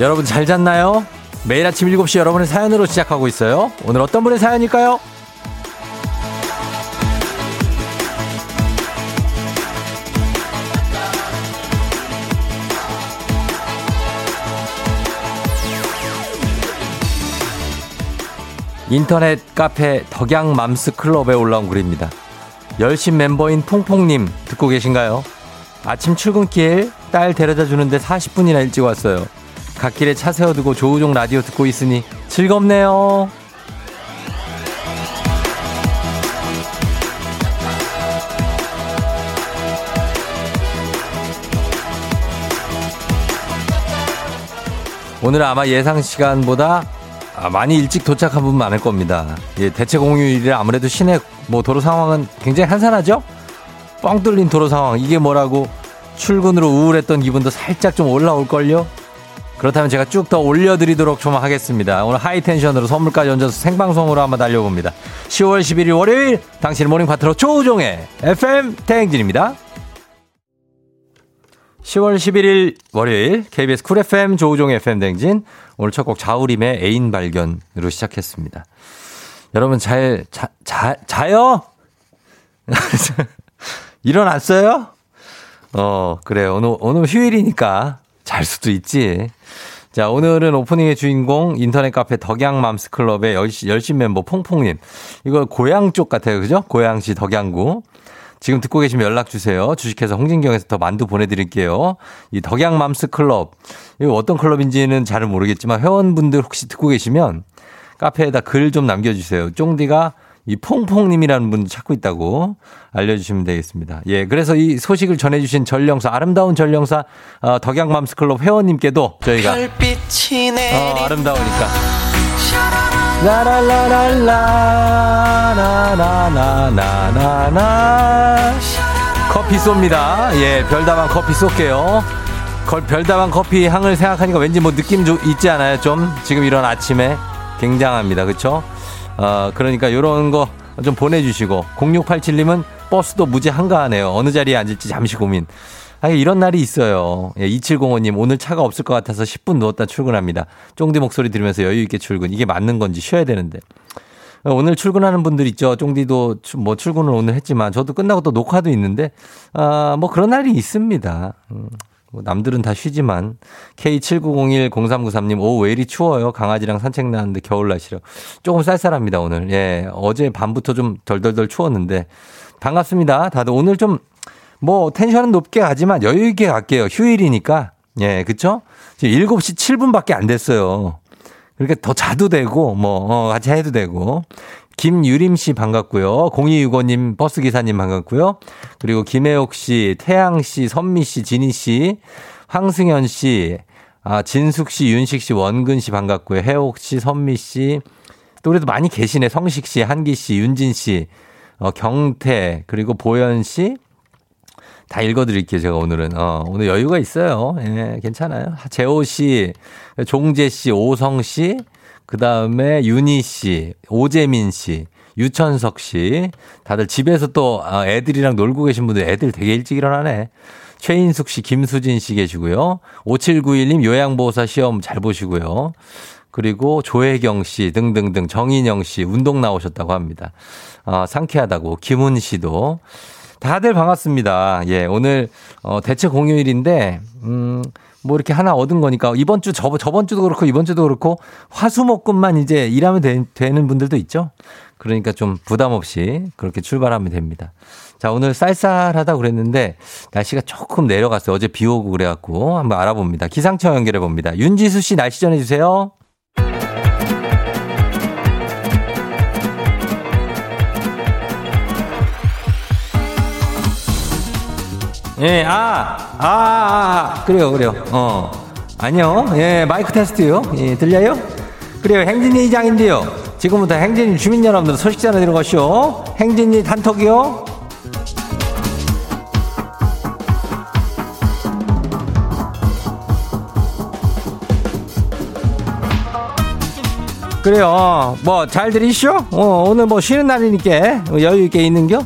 여러분 잘 잤나요? 매일 아침 7시 여러분의 사연으로 시작하고 있어요. 오늘 어떤 분의 사연일까요? 인터넷 카페 덕양 맘스 클럽에 올라온 글입니다. 열심 멤버인 퐁퐁님 듣고 계신가요? 아침 출근길 딸 데려다 주는데 40분이나 일찍 왔어요. 갓길에 차 세워두고 조우종 라디오 듣고 있으니 즐겁네요. 오늘 아마 예상 시간보다 많이 일찍 도착한 분 많을 겁니다. 예, 대체 공휴일이라 아무래도 시내 뭐 도로 상황은 굉장히 한산하죠? 뻥 뚫린 도로 상황. 이게 뭐라고 출근으로 우울했던 기분도 살짝 좀 올라올걸요? 그렇다면 제가 쭉 더 올려드리도록 좀 하겠습니다. 오늘 high tension으로 선물까지 얹어서 생방송으로 한번 달려봅니다. 10월 11일 월요일 당신의 morning 파트너 조우종의 FM 대행진입니다. 10월 11일 월요일 KBS 쿨 FM 조우종의 FM 대행진 오늘 첫 곡 자우림의 애인 발견으로 시작했습니다. 여러분 잘 자, 자, 자요? 일어났어요? 어, 그래요. 오늘, 오늘 휴일이니까 잘 수도 있지. 자, 오늘은 오프닝의 주인공 인터넷 카페 덕양 맘스 클럽의 열심, 멤버 퐁퐁님. 이거 고향 쪽 같아요. 그죠? 고향시 덕양구. 지금 듣고 계시면 연락 주세요. 주식회사 홍진경에서 더 만두 보내드릴게요. 이 덕양 맘스 클럽. 이거 어떤 클럽인지는 잘 모르겠지만 회원분들 혹시 듣고 계시면 카페에다 글 좀 남겨주세요. 쫑디가 이 퐁퐁님이라는 분 찾고 있다고 알려주시면 되겠습니다. 예, 그래서 이 소식을 전해주신 전령사 아름다운 전령사 어, 덕양맘스클럽 회원님께도 저희가 어, 아름다우니까 라라라라라나나나나나 커피 쏩니다. 예, 별다방 커피 쏠게요. 걸, 별다방 커피 향을 생각하니까 왠지 뭐 느낌 좀 있지 않아요? 좀 지금 이런 아침에 굉장합니다. 그렇죠? 어, 그러니까 요런 거 좀 보내주시고 0687님은 버스도 무지 한가하네요. 어느 자리에 앉을지 잠시 고민. 아, 이런 날이 있어요. 예, 2705님, 오늘 차가 없을 것 같아서 10분 누웠다 출근합니다. 쫑디 목소리 들으면서 여유있게 출근. 이게 맞는 건지 쉬어야 되는데. 오늘 출근하는 분들 있죠. 쫑디도 뭐 출근을 오늘 했지만 저도 끝나고 또 녹화도 있는데, 아, 뭐 그런 날이 있습니다. 음. 뭐 남들은 다 쉬지만 K79010393님 오 왜 이리 추워요? 강아지랑 산책 나왔는데 겨울 날씨로 조금 쌀쌀합니다 오늘. 예 어제 밤부터 좀 덜덜덜 추웠는데. 반갑습니다. 다들 오늘 좀 뭐 텐션은 높게 가지만 여유 있게 갈게요. 휴일이니까. 예 그쵸? 지금 7시 7분밖에 안 됐어요. 그러니까 더 자도 되고 뭐 어, 같이 해도 되고 김유림 씨 반갑고요. 0265님 버스 기사님 반갑고요. 그리고 김혜옥 씨, 태양 씨, 선미 씨, 진희 씨, 황승현 씨, 아, 진숙 씨, 윤식 씨, 원근 씨 반갑고요. 혜옥 씨, 선미 씨. 또 그래도 많이 계시네. 성식 씨, 한기 씨, 윤진 씨, 어, 경태, 그리고 보현 씨. 다 읽어드릴게요, 제가 오늘은. 어, 오늘 여유가 있어요. 예, 괜찮아요. 재호 씨, 종재 씨, 오성 씨, 그 다음에 윤희 씨, 오재민 씨, 유천석 씨, 다들 집에서 또 아, 애들이랑 놀고 계신 분들 애들 되게 일찍 일어나네. 최인숙 씨, 김수진 씨 계시고요. 5791님 요양보호사 시험 잘 보시고요. 그리고 조혜경 씨 등등등 정인영 씨 운동 나오셨다고 합니다. 아, 상쾌하다고 김훈 씨도 다들 반갑습니다. 예, 오늘 어 대체 공휴일인데 음 뭐 이렇게 하나 얻은 거니까 이번 주 저, 저번 주도 그렇고 이번 주도 그렇고 화수목금만 이제 일하면 되, 는 분들도 있죠. 그러니까 좀 부담 없이 그렇게 출발하면 됩니다. 자, 오늘 쌀쌀하다 그랬는데 날씨가 조금 내려갔어요. 어제 비 오고 그래갖고 한번 알아봅니다. 기상청 연결해 봅니다. 윤지수 씨 날씨 전해주세요. 예, 아, 아, 아, 아, 그래요, 그래요. 어. 아니요. 예, 마이크 테스트요. 예, 들려요? 그래요. 행진이 이장인데요. 지금부터 행진이 주민 여러분들 소식 전해 들어가시오. 행진이 단톡이요. 그래요. 뭐, 잘 들이시오? 어, 오늘 뭐 쉬는 날이니까 여유있게 있는겨?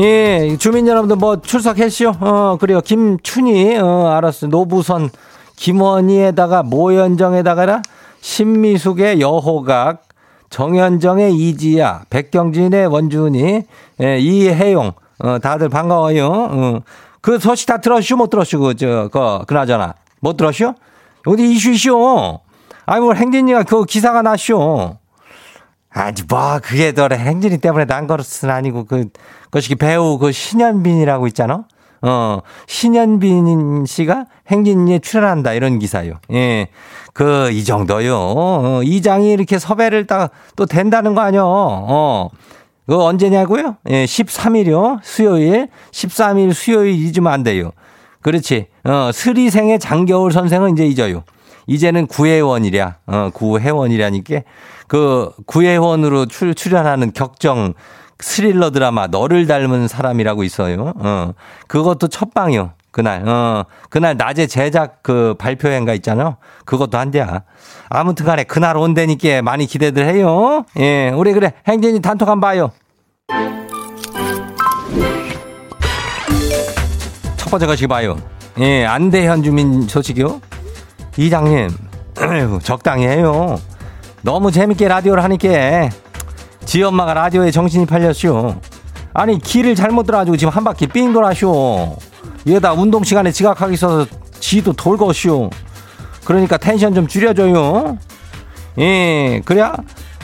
예, 주민 여러분들 뭐 출석했시오? 어, 그래요. 김춘희, 어, 알았어. 노부선, 김원희에다가 모현정에다가라 신미숙의 여호각, 정현정의 이지야, 백경진의 원준이, 예, 이혜용, 어, 다들 반가워요. 어. 그 소식 다 들었슈? 못 들었슈? 그, 저, 그, 그나저나. 못 들었슈? 어디 이슈 이슈? 아이, 뭐, 행진이가 그 기사가 났슈. 아니, 뭐, 그게 너 행진이 때문에 난 것은 아니고, 그, 그것이 배우 그 신현빈이라고 있잖아? 어, 신현빈 씨가 행진이에 출연한다, 이런 기사요. 예. 그, 이 정도요. 어, 이장이 이렇게 섭외를 딱 또 된다는 거 아니요. 어. 그 언제냐고요? 예, 13일이요. 수요일. 13일 수요일 잊으면 안 돼요. 그렇지. 어, 스리생의 장겨울 선생은 이제 잊어요. 이제는 구회원이랴. 어, 구회원이라니까. 그 구회원으로 출, 출연하는 격정 스릴러 드라마 너를 닮은 사람이라고 있어요. 어. 그것도 첫 방이요. 그날, 어, 그날 낮에 제작 그 발표회인가 있잖아요. 그것도 한대야. 아무튼 간에 그날 온다니까 많이 기대들 해요. 예, 우리 그래. 행진이 단톡 한번 봐요. 첫 번째 것이 봐요. 예, 안대현 주민 소식이요. 이장님, 적당히 해요. 너무 재밌게 라디오를 하니까 지 엄마가 라디오에 정신이 팔렸쇼. 아니 길을 잘못 들어가지고 지금 한 바퀴 삥 돌아쇼. 얘다 운동 시간에 지각하기 있어서 지도 돌고쇼. 그러니까 텐션 좀 줄여줘요. 예, 그래?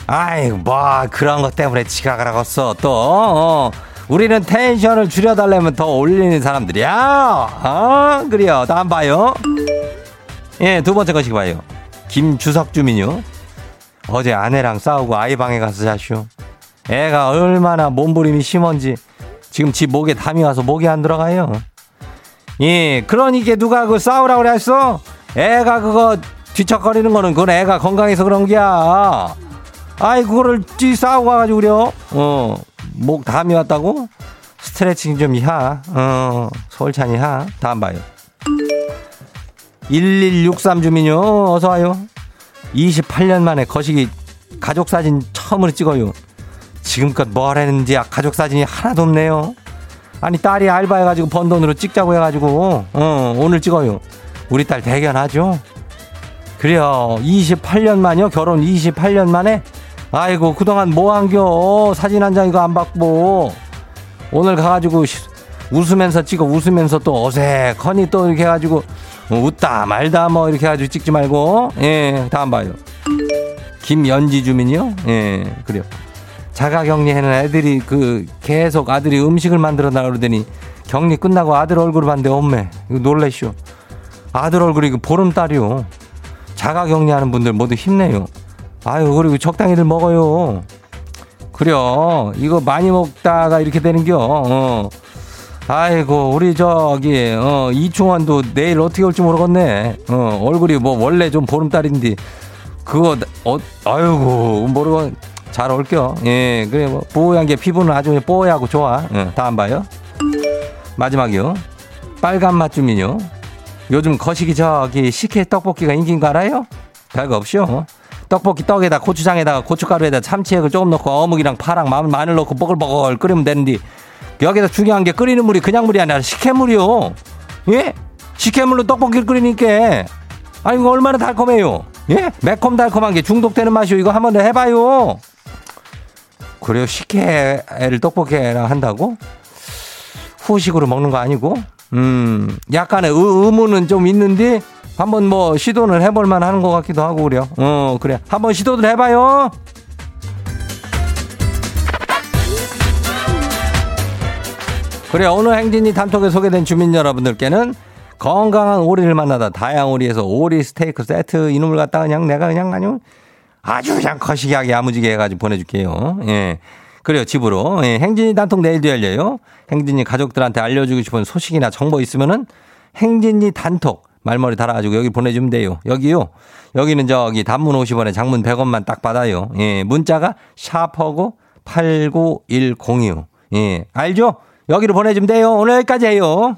아이, 뭐, 그런 것 때문에 지각을 하겠어, 또. 어. 우리는 텐션을 줄여달라면 더 올리는 사람들이야. 어, 그래요. 다음 봐요. 예, 두 번째 것이 봐요. 김주석 주민요. 어제 아내랑 싸우고 아이 방에 가서 자쇼. 애가 얼마나 몸부림이 심한지 지금 집 목에 담이 와서 목이 안 들어가요. 예, 그러니까 누가 그 싸우라고 그랬어? 애가 그거 뒤척거리는 거는 그건 애가 건강해서 그런 게야. 아이, 그거를 찌 싸우고 가가지고 그래요. 어, 목 담이 왔다고? 스트레칭 좀 하. 어, 솔찬이 하. 다음 봐요. 1163 주민요. 어서와요. 28년 만에 거시기 가족 사진 처음으로 찍어요. 지금껏 뭘 했는지 가족 사진이 하나도 없네요. 아니 딸이 알바해가지고 번 돈으로 찍자고 해가지고 어 오늘 찍어요. 우리 딸 대견하죠. 그래요. 28년 만요. 결혼 28년 만에 아이고 그동안 뭐 한겨 사진 한 장 이거 안 받고 오늘 가가지고 웃으면서 찍어 웃으면서 또 어색하니 또 이렇게 해가지고 웃다 말다 뭐 이렇게 해가지고 찍지 말고 예 다음 봐요. 김연지 주민이요. 예 그래요. 자가격리하는 애들이 그 계속 아들이 음식을 만들어 나오더니 격리 끝나고 아들 얼굴을 봤는데 엄매 이거 놀래쇼. 아들 얼굴이 그 보름달이요. 자가격리하는 분들 모두 힘내요. 아유 그리고 적당히들 먹어요. 그래요 이거 많이 먹다가 이렇게 되는겨. 어. 아이고 우리 저기 어 이충원도 내일 어떻게 올지 모르겠네. 어 얼굴이 뭐 원래 좀 보름달인데 그거 어 아이고 모르고 잘 올겨. 예, 그래, 뭐, 뽀얀 게 피부는 아주 뽀얗고 좋아. 예, 다음 봐요. 마지막이요. 빨간 맛 주민요. 요즘 거시기 저기 식혜 떡볶이가 인기인 거 알아요? 별거 없쇼. 떡볶이 떡에다 고추장에다가 고춧가루에다 참치액을 조금 넣고 어묵이랑 파랑 마늘 넣고 뽀글뽀글 끓이면 되는데 여기서 중요한 게 끓이는 물이 그냥 물이 아니라 식혜물이요. 예? 식혜물로 떡볶이를 끓이니까 아니 이거 얼마나 달콤해요. 예? 매콤달콤한 게 중독되는 맛이요. 이거 한번 해봐요. 그래요? 식혜를 떡볶이랑 한다고? 후식으로 먹는 거 아니고? 음, 약간의 의, 의문은 좀 있는데, 한번 뭐 시도를 해볼만 하는 것 같기도 하고, 그래요. 어, 그래. 한번 시도를 해봐요. 그래, 오늘 행진이 단톡에 소개된 주민 여러분들께는 건강한 오리를 만나다 다양 오리에서 오리 스테이크 세트 이놈을 갖다 그냥 내가 그냥 아니면 아주 그냥 거시기하게 야무지게 해가지고 보내줄게요. 예. 그래요, 집으로. 예, 행진이 단톡 내일도 열려요. 행진이 가족들한테 알려주고 싶은 소식이나 정보 있으면은 행진이 단톡 말머리 달아가지고 여기 보내주면 돼요. 여기요. 여기는 저기 단문 50원에 장문 100원만 딱 받아요. 예, 문자가 샤퍼고 89106. 예, 알죠? 여기로 보내주면 돼요. 오늘 여기까지 해요.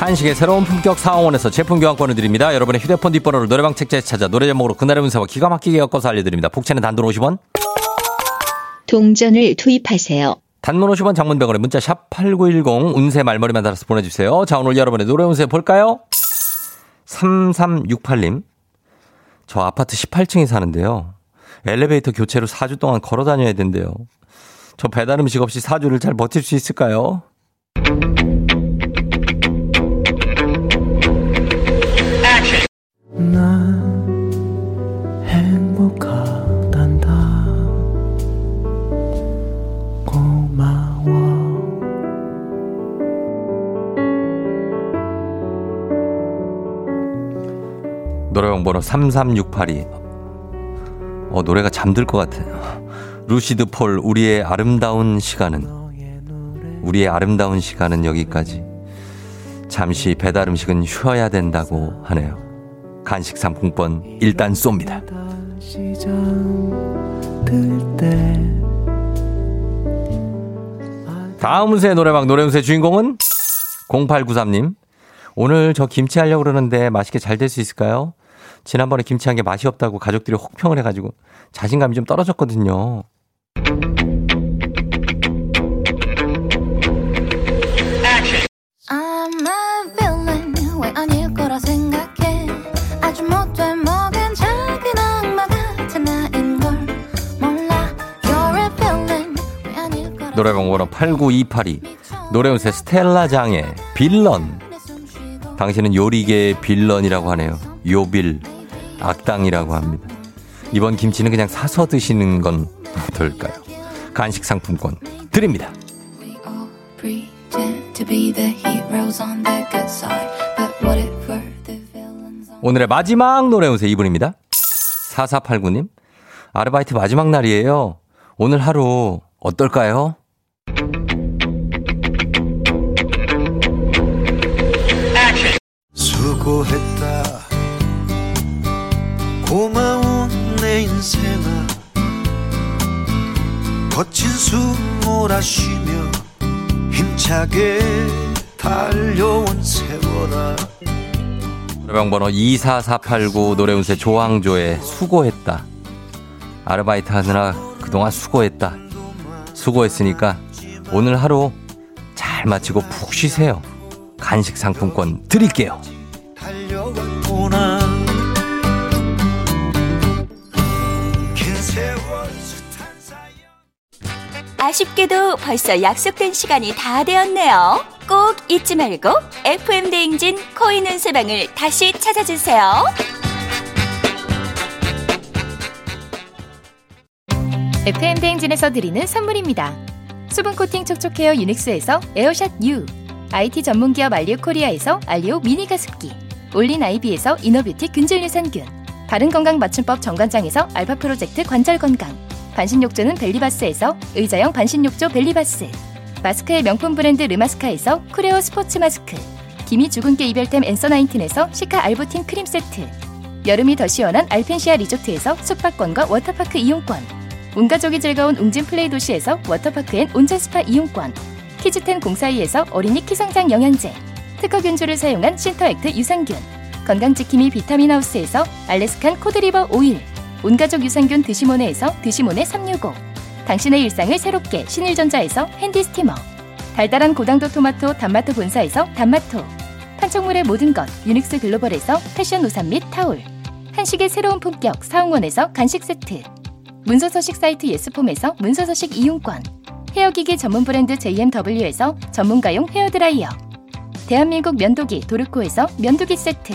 한식의 새로운 품격 사옹원에서 제품 교환권을 드립니다. 여러분의 휴대폰 뒷번호를 노래방 책자에 찾아 노래 제목으로 그날의 운세와 기가 막히게 엮어서 알려드립니다. 복채는 단돈 50원. 동전을 투입하세요. 단문 50원 장문병원에 문자 샵 8910 운세 말머리만 달아서 보내주세요. 자 오늘 여러분의 노래 운세 볼까요? 3368님. 저 아파트 18층에 사는데요. 엘리베이터 교체로 4주 동안 걸어 다녀야 된대요. 저 배달 음식 없이 4주를 잘 버틸 수 있을까요? 번호 33682. 어, 노래가 잠들 것 같아요. 루시드 폴, 우리의 아름다운 시간은, 우리의 아름다운 시간은 여기까지. 잠시 배달 음식은 쉬어야 된다고 하네요. 간식 상품권 일단 쏩니다. 다음 운세 노래방 노래 운세 주인공은 0893님. 오늘 저 김치 하려고 그러는데 맛있게 잘 될 수 있을까요? 지난번에 김치한 게 맛이 없다고 가족들이 혹평을 해가지고 자신감이 좀 떨어졌거든요. 노래방 번호 89282. 노래 운세 스텔라 장의 빌런. 당신은 요리계의 빌런이라고 하네요. 요빌. 악당이라고 합니다. 이번 김치는 그냥 사서 드시는 건 어떨까요? 간식 상품권 드립니다. We all pretend to be the heroes on the good side But what if we're the villains on 오늘의 마지막 노래 운세 이분입니다. 4489님. 아르바이트 마지막 날이에요. 오늘 하루 어떨까요? 수고했 거친 숨 몰아쉬며 힘차게 달려온 세월아 노래방 번호 24489 노래 운세 조항조의 수고했다. 아르바이트 하느라 그동안 수고했다. 수고했으니까 오늘 하루 잘 마치고 푹 쉬세요. 간식 상품권 드릴게요. 달려왔구나 아쉽게도 벌써 약속된 시간이 다 되었네요. 꼭 잊지 말고 FM 대행진 코인 운세방을 다시 찾아주세요. FM 대행진에서 드리는 선물입니다. 수분 코팅 촉촉 헤어 유닉스에서 에어샷 U, IT 전문 기업 알리오 코리아에서 알리오 미니 가습기, 올린 아이비에서 inner beauty 균질 유산균, 바른 건강 맞춤법 정관장에서 알파 프로젝트 관절 건강, 반신욕조는 벨리바스에서 의자형 반신욕조 벨리바스, 마스크의 명품 브랜드 르마스카에서 쿠레오 스포츠 마스크, 기미 주근깨 이별템 앤서 나인틴에서 시카 알부틴 크림 세트, 여름이 더 시원한 알펜시아 리조트에서 숙박권과 워터파크 이용권, 온 가족이 즐거운 웅진 플레이 도시에서 워터파크 and 온천 스파 이용권, 키즈텐 공사이에서 어린이 키성장 영양제, 특허 균주를 사용한 신터액트 유산균, 건강지킴이 비타민 하우스에서 알래스칸 코드리버 오일, 온가족 유산균 드시모네에서 드시모네 365, 당신의 일상을 새롭게 신일전자에서 handy steamer, 달달한 고당도 토마토 단마토 본사에서 단마토, 판촉물의 모든 것 유닉스 글로벌에서 패션 우산 및 타올, 한식의 새로운 품격 사옹원에서 간식 세트, 문서서식 사이트 예스폼에서 문서서식 이용권, 헤어기기 전문 브랜드 JMW에서 전문가용 헤어드라이어, 대한민국 면도기 도르코에서 면도기 세트,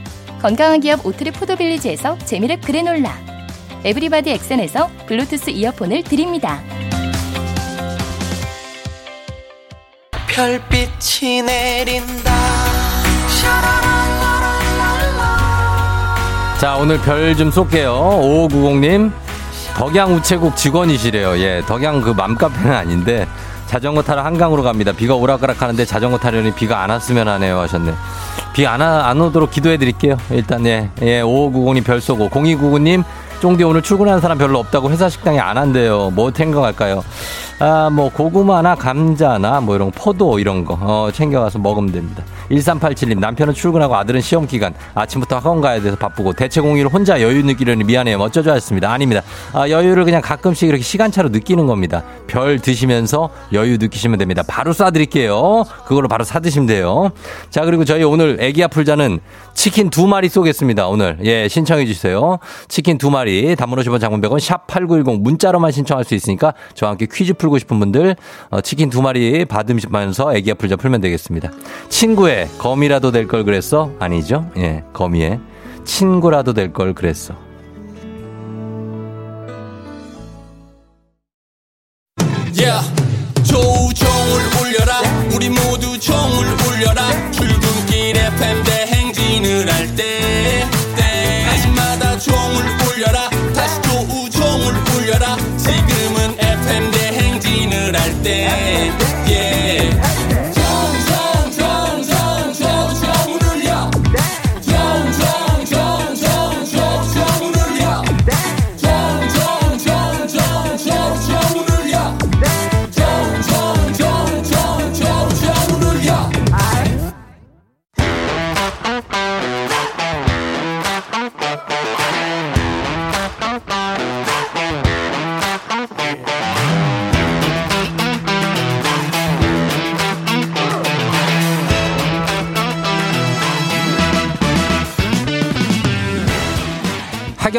건강한 기업 오트리 포도빌리지에서 재미랩 그래놀라 에브리바디 엑센에서 블루투스 이어폰을 드립니다. 별빛이 내린다 자, 오늘 별 좀 쏠게요. 5590님. 덕양 우체국 직원이시래요. 예, 덕양 그 맘카페는 아닌데 자전거 타러 한강으로 갑니다. 비가 오락가락 하는데 자전거 타려니 비가 안 왔으면 하네요 하셨네. 비 안 안 오도록 기도해 드릴게요. 일단 예. 예, 5590님 별 쏘고 0299님 쫑디 오늘 출근하는 사람 별로 없다고 회사 식당에 안 한대요. 뭐 챙겨갈까요? 아, 뭐 고구마나 감자나 뭐 이런 포도 이런 거 어, 챙겨가서 먹으면 됩니다. 1387님 남편은 출근하고 아들은 시험 기간 아침부터 학원 가야 돼서 바쁘고 대체 공휴일 혼자 여유 느끼려니 미안해요. 어쩌죠 하셨습니다. 아닙니다. 아, 여유를 그냥 가끔씩 이렇게 시간차로 느끼는 겁니다. 별 드시면서 여유 느끼시면 됩니다. 바로 쏴드릴게요. 그걸로 바로 사드시면 돼요. 자 그리고 저희 오늘 애기야 풀자는 치킨 두 마리 쏘겠습니다. 오늘 예 신청해 주세요. 치킨 두 마리 단문 50원 장문 100원 샵8910 문자로만 신청할 수 있으니까 저와 함께 퀴즈 풀고 싶은 분들 어, 치킨 두 마리 받으면서 애기야 풀자 풀면 되겠습니다. 친구의 검이라도 될 걸 그랬어? 아니죠? 예 검이의 친구라도 될 걸 그랬어. Yeah. 조종을 울려라 우리 모두 종을 울려라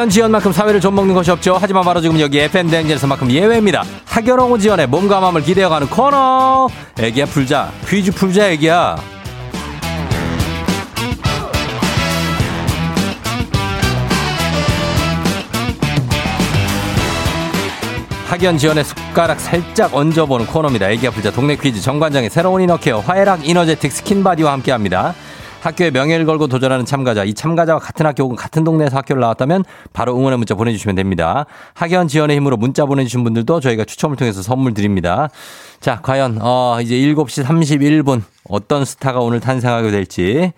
학연 지연만큼 사회를 좀 먹는 것이 없죠. 하지만 바로 지금 여기 FM 대행진에서만큼 예외입니다. 학연홍우 지연의 몸과 마음을 기대어가는 코너. 애기야 풀자. 퀴즈 풀자 애기야. 학연 지연의 숟가락 살짝 얹어보는 코너입니다. 애기야 풀자 동네 퀴즈 정관장의 새로운 inner care 화해락 이너제틱 스킨바디와 함께합니다. 학교의 명예를 걸고 도전하는 참가자, 이 참가자와 같은 학교 혹은 같은 동네에서 학교를 나왔다면 바로 응원의 문자 보내주시면 됩니다. 학연 지연의 힘으로 문자 보내주신 분들도 저희가 추첨을 통해서 선물 드립니다. 자, 과연 어, 이제 7시 31분 어떤 스타가 오늘 탄생하게 될지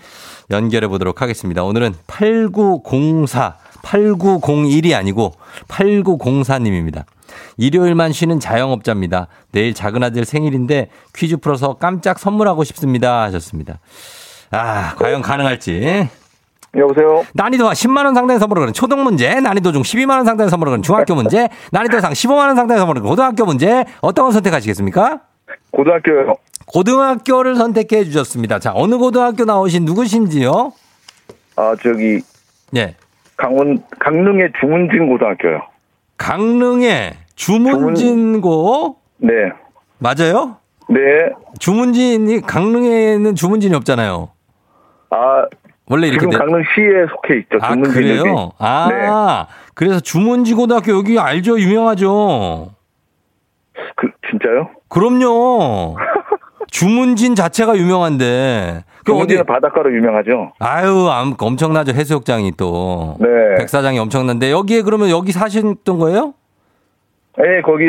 연결해 보도록 하겠습니다. 오늘은 8904, 8901이 아니고 8904님입니다. 일요일만 쉬는 자영업자입니다. 내일 작은 아들 생일인데 퀴즈 풀어서 깜짝 선물하고 싶습니다. 하셨습니다. 아, 과연 가능할지. 여보세요. 난이도가 10만 원 상당의 선물을 거는 초등 문제, 난이도 중 12만 원 상당의 선물을 거는 중학교 문제, 난이도 상 15만 원 상당의 선물을 거는 고등학교 문제, 어떤 걸 선택하시겠습니까? 고등학교요. 고등학교를 선택해 주셨습니다. 자, 어느 고등학교 나오신 누구신지요? 아 저기 예. 강원 강릉의 중운진 고등학교요. 강릉의 주문진고, 네. 맞아요? 네. 주문진이, 강릉에는 주문진이 없잖아요. 아 원래 이렇게. 지금 돼- 강릉시에 속해 있죠. 아. 그래요? 아, 네. 그래서 주문지 고등학교 여기 알죠? 유명하죠? 그 진짜요? 그럼요. 주문진 자체가 유명한데. 그 어디, 바닷가로 유명하죠. 아유, 암- 엄청나죠. 해수욕장이 또. 네. 백사장이 엄청난데. 여기에 그러면 여기 사셨던 거예요? 네, 거기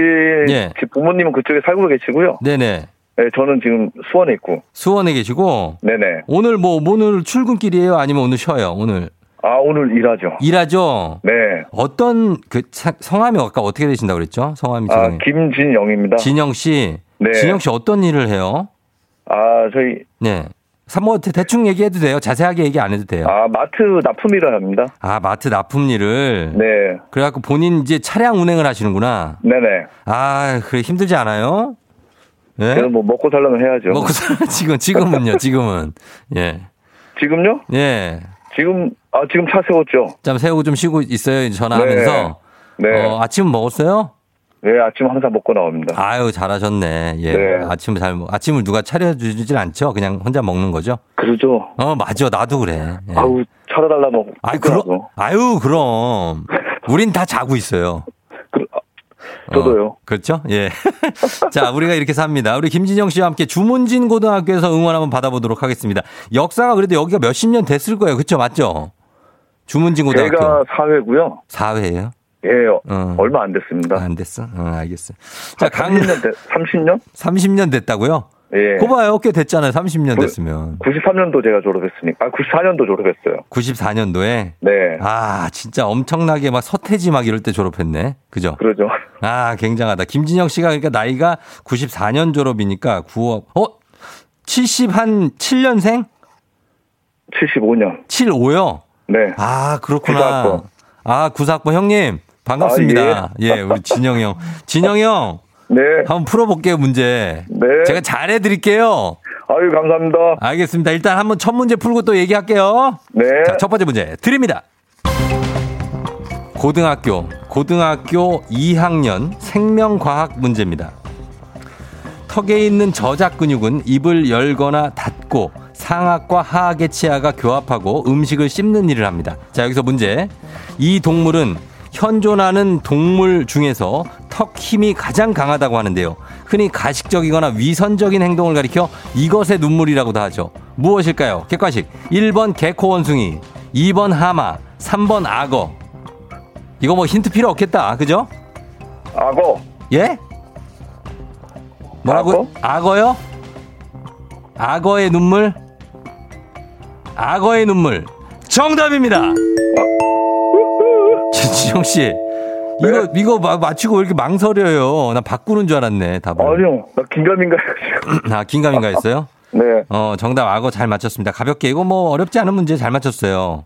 예. 집 부모님은 그쪽에 살고 계시고요. 네네. 네, 저는 지금 수원에 있고. 수원에 계시고. 네네. 오늘 뭐, 오늘 출근길이에요? 아니면 오늘 쉬어요? 오늘. 아 오늘 일하죠. 일하죠? 네. 어떤, 그, 사- 성함이 아까 어떻게 되신다고 그랬죠? 성함이 아 죄송해요. 김진영입니다. 진영 씨. 네. 진영 씨 어떤 일을 해요? 아 저희 네. 사- 뭐 대- 대충 얘기해도 돼요. 자세하게 얘기 안 해도 돼요. 아 마트 납품 일을 합니다. 아, 마트 납품 일을. 네. 그래갖고 본인 이제 차량 운행을 하시는구나. 네네. 아, 그래 힘들지 않아요? 예? 그래서 뭐 먹고 살려면 해야죠. 먹고 살 지금 지금은요. 지금은 예. 지금요? 예. 지금 아 지금 차 세웠죠. 잠 세우고 좀 쉬고 있어요. 전화하면서. 네. 어, 아침 먹었어요? 네, 아침 항상 먹고 나옵니다. 아유, 잘하셨네. 예. 네. 아침을 잘, 먹- 아침을 누가 차려주질 않죠? 그냥 혼자 먹는 거죠? 그러죠. 어, 맞아. 나도 그래. 예. 아우, 차려달라면. 아이, 그럼, 아유, 그럼. 우린 다 자고 있어요. 저도요. 어, 그렇죠? 예. 자, 우리가 이렇게 삽니다. 우리 김진영 씨와 함께 주문진 고등학교에서 응원 한번 받아보도록 하겠습니다. 역사가 그래도 여기가 몇십 년 됐을 거예요. 그렇죠? 맞죠? 주문진 고등학교. 제가 사회고요. 4회예요? 예, 얼마 안 됐습니다. 안 됐어? 어, 알겠어. 자, 강 30년, 됐, 30년? 30년 됐다고요? 예. 그봐요. 꽤 됐잖아요. 30년 됐으면. 93년도 제가 졸업했으니까. 아, 94년도 졸업했어요. 94년도에. 네. 아, 진짜 엄청나게 막 서태지 막 이럴 때 졸업했네. 그죠? 그러죠. 아, 굉장하다. 김진영 씨가 그러니까 나이가 94년 졸업이니까 9억, 어? 70 한 7년생? 75년. 75요? 네. 아, 그렇구나. 구사학번. 아, 구사학번 형님. 반갑습니다. 아, 예. 우리 진영이 형. 진영이 형. 네. 한번 풀어볼게요, 문제. 네. 제가 잘해드릴게요. 아유, 감사합니다. 알겠습니다. 일단 한번 첫 문제 풀고 또 얘기할게요. 네. 자, 첫 번째 문제 드립니다. 고등학교, 고등학교 2학년 생명과학 문제입니다. 턱에 있는 저작 근육은 입을 열거나 닫고 상악과 하악의 치아가 교합하고 음식을 씹는 일을 합니다. 자, 여기서 문제. 이 동물은 현존하는 동물 중에서 턱 힘이 가장 강하다고 하는데요. 흔히 가식적이거나 위선적인 행동을 가리켜 이것의 눈물이라고도 하죠. 무엇일까요? 객관식. 1번 개코 원숭이, 2번 하마, 3번 악어. 이거 뭐 힌트 필요 없겠다. 그죠? 악어. 예? 뭐라고? 악어? 요 악어의 눈물? 악어의 눈물. 정답입니다. 지영 씨. 이거 이거 마- 맞히고 왜 이렇게 망설여요? 나 바꾸는 줄 알았네, 답을. 아니요. 나 긴가민가 해가지고. 아, 긴가민가 했어요? 네. 어, 정답 악어 잘 맞췄습니다. 가볍게 이거 뭐 어렵지 않은 문제 잘 맞췄어요.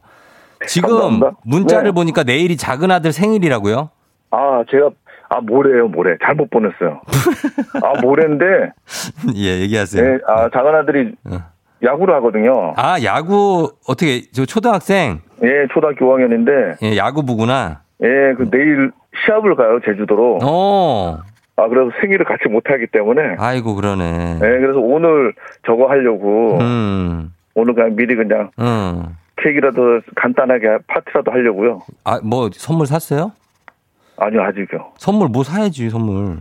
지금 감사합니다. 문자를 네. 보니까 내일이 작은 아들 생일이라고요? 아, 제가, 아, 모레요, 모레. 잘못 보냈어요. 아, 모레인데, 예, 얘기하세요. 네, 아, 작은 아들이 어. 야구를 하거든요. 아, 야구 어떻게 저 초등학생 예, 초등학교 5학년인데, 예, 야구부구나. 예, 그 내일 시합을 가요, 제주도로. 어. 아, 그래서 생일을 같이 못 하기 때문에. 아이고 그러네. 예, 그래서 오늘 저거 하려고, 음. 오늘 그냥 미리 그냥 음. 케이크라도 간단하게 파티라도 하려고요. 아, 뭐 선물 샀어요? 아니요, 아직요. 선물 뭐 사야지, 선물.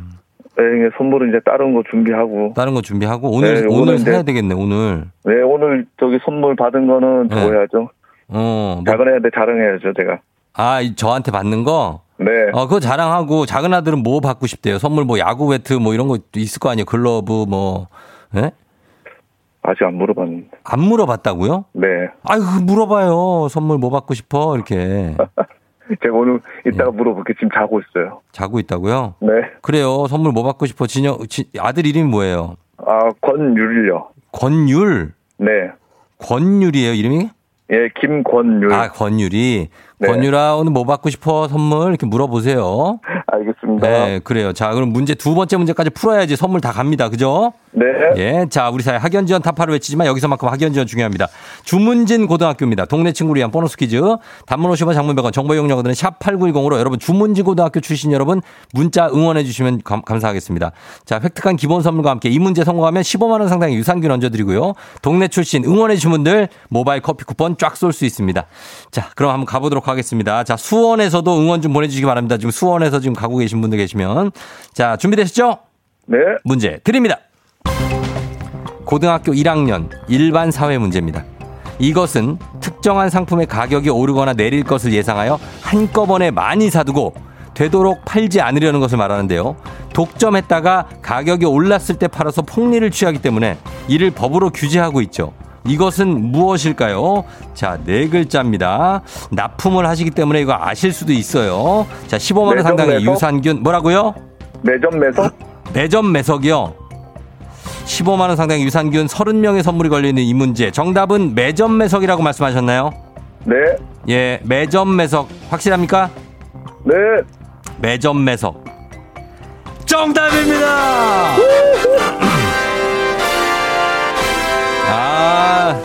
예, 이게 선물은 이제 다른 거 준비하고. 다른 거 준비하고 오늘 네, 오늘 오늘 사야 되겠네, 오늘. 네, 오늘 저기 선물 받은 거는 저거 네. 어. 뭐, 작은 애한테 자랑해야죠, 제가. 아, 이- 저한테 받는 거? 네. 어, 그거 자랑하고 작은 아들은 뭐 받고 싶대요? 선물 뭐 야구 배트 뭐 이런 거 있을 거 아니에요? 글러브 뭐. 예? 아직 안 물어봤는데. 안 물어봤다고요? 네. 아유, 물어봐요. 선물 뭐 받고 싶어? 이렇게. 제가 오늘 예. 이따가 물어볼게 지금 자고 있어요. 자고 있다고요? 네. 그래요. 선물 뭐 받고 싶어? 진영, 지- 아들 이름이 뭐예요? 아, 권율요. 권율. 네. 권율이에요, 이름이? 예, 김권율. 아, 권율이. 네. 권율아, 오늘 뭐 받고 싶어? 선물? 이렇게 물어보세요. 알겠습니다. 네, 그래요. 자, 그럼 문제 두 번째 문제까지 풀어야지 선물 다 갑니다. 그죠? 네. 예. 자, 우리 사회 학연 지원 타파를 외치지만 여기서만큼 학연 지원 중요합니다. 주문진 고등학교입니다. 동네 친구를 위한 보너스 퀴즈. 단문 50원 장문 100원 정보 이용료들은 샵 8910으로 여러분 주문진 고등학교 출신 여러분 문자 응원해 주시면 감, 감사하겠습니다. 자, 획득한 기본 선물과 함께 이 문제 성공하면 15만 원 상당의 유산균 얹어 드리고요. 동네 출신 응원해 주신 분들 모바일 커피 쿠폰 쫙 쏠 수 있습니다. 자, 그럼 한번 가 보도록 하겠습니다. 자, 수원에서도 응원 좀 보내 주시기 바랍니다. 지금 수원에서 지금 가고 계신 분들 계시면. 자, 준비되셨죠? 네. 문제 드립니다. 고등학교 1학년 일반 사회 문제입니다. 이것은 특정한 상품의 가격이 오르거나 내릴 것을 예상하여 한꺼번에 많이 사두고 되도록 팔지 않으려는 것을 말하는데요. 독점했다가 가격이 올랐을 때 팔아서 폭리를 취하기 때문에 이를 법으로 규제하고 있죠. 이것은 무엇일까요? 자, 네 글자입니다. 납품을 하시기 때문에 이거 아실 수도 있어요. 자, 15만 원 상당의 매석? 유산균 뭐라고요? 매점 매석? 매점 매석이요. 15만 원 상당의 유산균 30명의 선물이 걸려 있는 이 문제. 정답은 매점 매석이라고 말씀하셨나요? 네. 예, 매점 매석 확실합니까? 네. 매점 매석. 정답입니다. 아,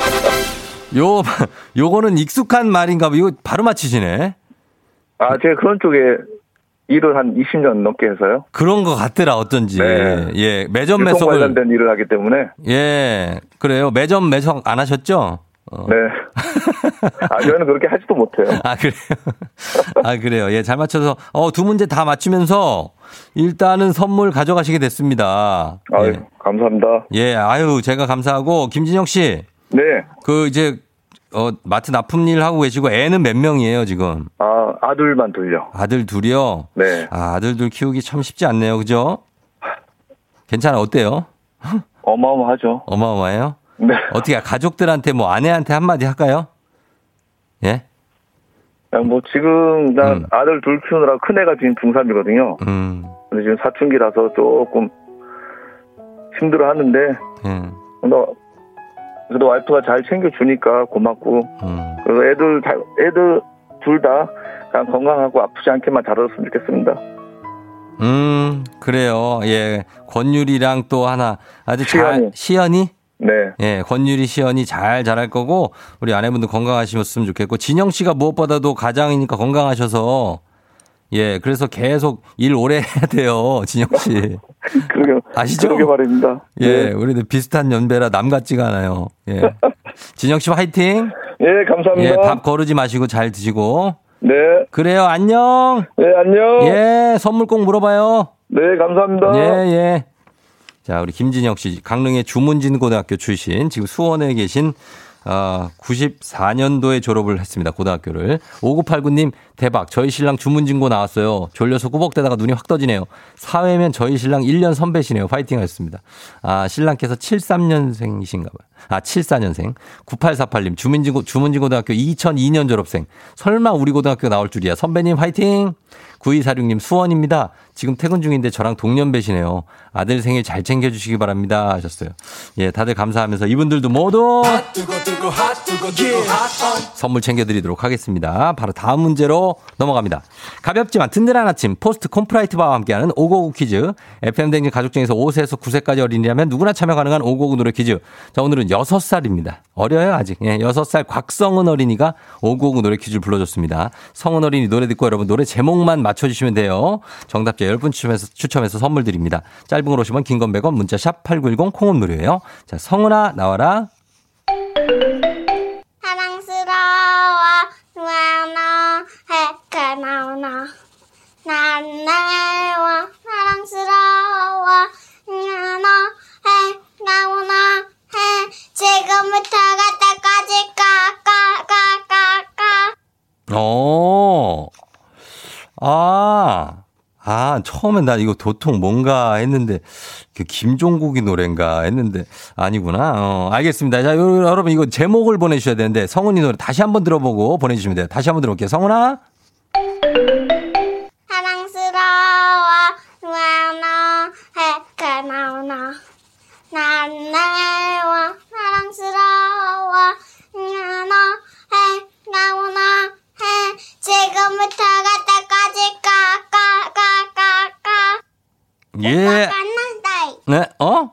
요 요거는 익숙한 말인가 봐. 이거 바로 맞히시네. 아, 제가 그런 쪽에 일을 한 20년 넘게 해서요. 그런 것 같더라 어쩐지. 네. 예, 매점 매석을 관련된 일을 하기 때문에. 예, 그래요. 매점 매석 안 하셨죠? 어. 네. 아, 저는 그렇게 하지도 못해요. 아, 그래요? 아, 그래요. 예, 잘 맞춰서, 어, 두 문제 다 맞추면서 일단은 선물 가져가시게 됐습니다. 아, 예. 감사합니다. 예, 아유, 제가 감사하고, 김진영 씨, 네. 그 이제, 어, 마트 납품 일 하고 계시고, 애는 몇 명이에요, 지금? 아, 아들만 둘요. 아들 둘이요? 네. 아, 아들 둘 키우기 참 쉽지 않네요, 그죠? 괜찮아, 어때요? 어마어마하죠. 어마어마해요? 네. 어떻게, 가족들한테 뭐 아내한테 한마디 할까요? 예? 그냥 뭐 지금 난 음. 아들 둘 키우느라 큰 애가 지금 중3이거든요. 음, 근데 지금 사춘기라서 조금 힘들어 하는데, 예, 너, 그래도 와이프가 잘 챙겨주니까 고맙고, 음. 그리고 애들, 다, 애들 둘 다 그냥 건강하고 아프지 않게만 자랐으면 좋겠습니다. 음, 그래요. 예. 권율이랑 또 하나 아주 잘 시연이. 시연이 네. 예, 권율이 시연이 잘 자랄 거고 우리 아내분도 건강하시면 좋겠고 진영 씨가 무엇보다도 가장이니까 건강하셔서 예, 그래서 계속 일 오래 해야 돼요, 진영 씨. 그러게, 아시죠? 그러게 말입니다. 예, 네. 우리도 비슷한 연배라 남 같지가 않아요. 예. 진영 씨 화이팅. 예, 감사합니다. 예, 밥 거르지 마시고 잘 드시고. 네. 그래요, 안녕. 네, 안녕. 예, 선물 꼭 물어봐요. 네, 감사합니다. 예, 예. 자, 우리 김진혁 씨, 강릉의 주문진 고등학교 출신, 지금 수원에 계신, 어, 94년도에 졸업을 했습니다. 고등학교를. 5989님, 대박. 저희 신랑 주문진고 나왔어요. 졸려서 꾸벅대다가 눈이 확 떠지네요. 사회면 저희 신랑 1년 선배시네요. 파이팅 하셨습니다. 아, 신랑께서 73년생이신가 봐요. 아, 74년생. 9848님, 주문진고, 주문진고등학교 2002년 졸업생. 설마 우리 고등학교 나올 줄이야. 선배님 파이팅! 9246님 수원입니다. 지금 퇴근 중인데 저랑 동년배시네요. 아들 생일 잘 챙겨주시기 바랍니다. 하셨어요. 예, 다들 감사하면서 이분들도 모두 선물 챙겨드리도록 하겠습니다. 바로 다음 문제로 넘어갑니다. 가볍지만 든든한 아침 포스트 콤프라이트 바와 함께하는 오고구 퀴즈. FM 대행진 가족 중에서 5세에서 9세까지 어린이라면 누구나 참여 가능한 오고구 노래 퀴즈. 자, 오늘은 6살입니다. 어려요, 아직. 예, 6살 곽성은 어린이가 오고구 노래 퀴즈를 불러줬습니다. 성은 어린이 노래 듣고 여러분 노래 제목만 맞춰주시면 돼요. 정답자 10분 추첨해서, 추첨해서 선물 드립니다. 짧은 건 오십 원 긴 건 100원, 문자 샵 8910 콩은 무료예요. 자, 성은아 나와라. 사랑스러워 누아나 해가 나오나 난 내와 사랑스러워 누아나 해 나오나 해 지금부터 갈 때까지 까까까까까 어. 아. 아, 처음엔 나 이거 도통 뭔가 했는데, 그 김종국이 노래인가 했는데, 아니구나. 어, 알겠습니다. 자, 요- 여러분 이거 제목을 보내주셔야 되는데, 성훈이 노래 다시 한번 들어보고 보내주시면 돼요. 다시 한번 들어볼게요. 성훈아? 사랑스러워 해가 나오나 난 내와 사랑스러워 누아나 해 나오나 해 지금부터 갈 때까지 까까까까까 예. 만난다 네, 어?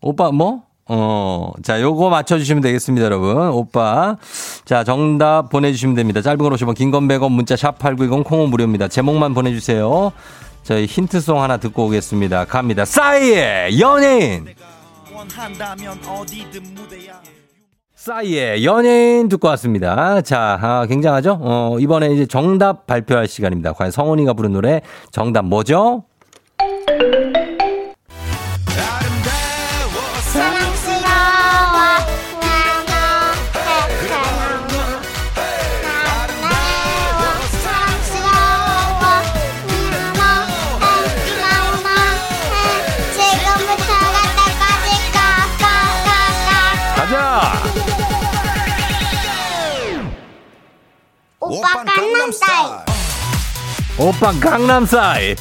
오빠 뭐? 어, 자, 요거 맞춰주시면 되겠습니다, 여러분. 오빠. 자, 정답 보내주시면 됩니다. 짧은 걸 오시면 긴건 100원, 문자 샵8910 콩은 무료입니다. 제목만 보내주세요. 저희 힌트송 하나 듣고 오겠습니다. 갑니다. 싸이의 연예인! 원한다면 어디든 무대야 싸이의 연예인 듣고 왔습니다. 자, 아, 굉장하죠? 어, 이번에 이제 정답 발표할 시간입니다. 과연 성훈이가 부른 노래 정답 뭐죠? 강남스타일 오빠 강남싸이.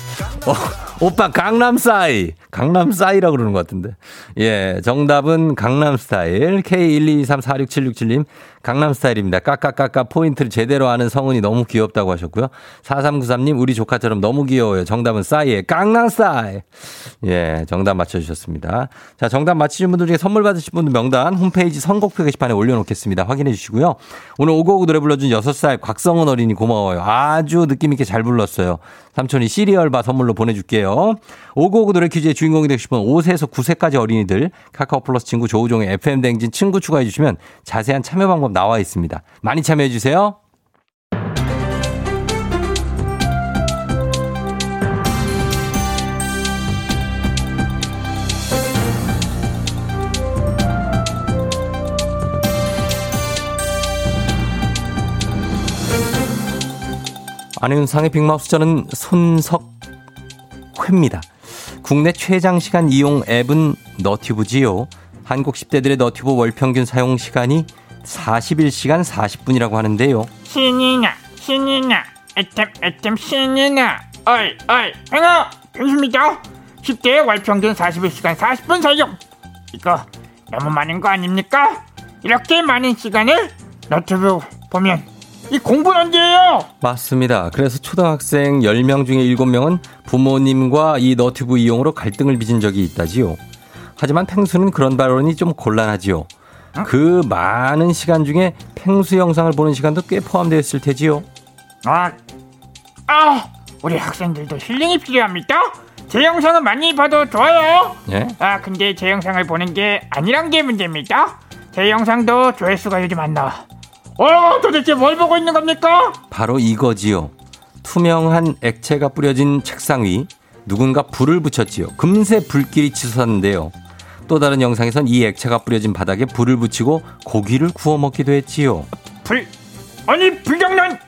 어, 오빠 강남싸이. 강남싸이라고 그러는 것 같은데. 예, 정답은 강남스타일. K123467677님. 강남 스타일입니다. 까까까까 포인트를 제대로 아는 성은이 너무 귀엽다고 하셨고요. 4393님, 우리 조카처럼 너무 귀여워요. 정답은 싸이의 강남 스타일. 예, 정답 맞춰주셨습니다. 자, 정답 맞히신 분들 중에 선물 받으신 분들 명단 홈페이지 선곡표 게시판에 올려놓겠습니다. 확인해 주시고요. 오늘 오고오고 노래 불러준 6살 곽성은 어린이 고마워요. 아주 느낌있게 잘 불렀어요. 삼촌이 시리얼 바 선물로 보내줄게요. 오고오고 노래 퀴즈의 주인공이 되고 싶은 5세에서 9세까지 어린이들 카카오 플러스 친구 조우종의 FM 댕진 친구 추가해 주시면 자세한 참여 방법 나와 있습니다. 많이 참여해 주세요. 안윤상의 빅마우스 저는 손석회입니다. 국내 최장시간 이용 앱은 너튜브지요. 한국 10대들의 너튜브 월평균 사용 시간이 41시간 40분이라고 하는데요. 신이나 신이나 애템 애템 신이나 어이 어이 행어 변수입니다 10대 월평균 41시간 40분 사용 이거 너무 많은 거 아닙니까? 이렇게 많은 시간을 너튜브 보면 이 공부는 언제예요? 맞습니다. 그래서 초등학생 10명 중에 7명은 부모님과 이 너튜브 이용으로 갈등을 빚은 적이 있다지요. 하지만 펭수는 그런 발언이 좀 곤란하지요. 그 많은 시간 중에 펭수 영상을 보는 시간도 꽤 포함되어 있을 테지요. 아, 아 우리 학생들도 힐링이 필요합니다 제 영상은 많이 봐도 좋아요 예? 아 근데 제 영상을 보는 게 아니란 게 문제입니다 제 영상도 조회수가 요즘 안 나와 어 도대체 뭘 보고 있는 겁니까? 바로 이거지요. 투명한 액체가 뿌려진 책상 위 누군가 불을 붙였지요. 금세 불길이 치솟았는데요. 또 다른 영상에선 이 액체가 뿌려진 바닥에 불을 붙이고 고기를 구워 먹기도 했지요. 불 아니 불장난!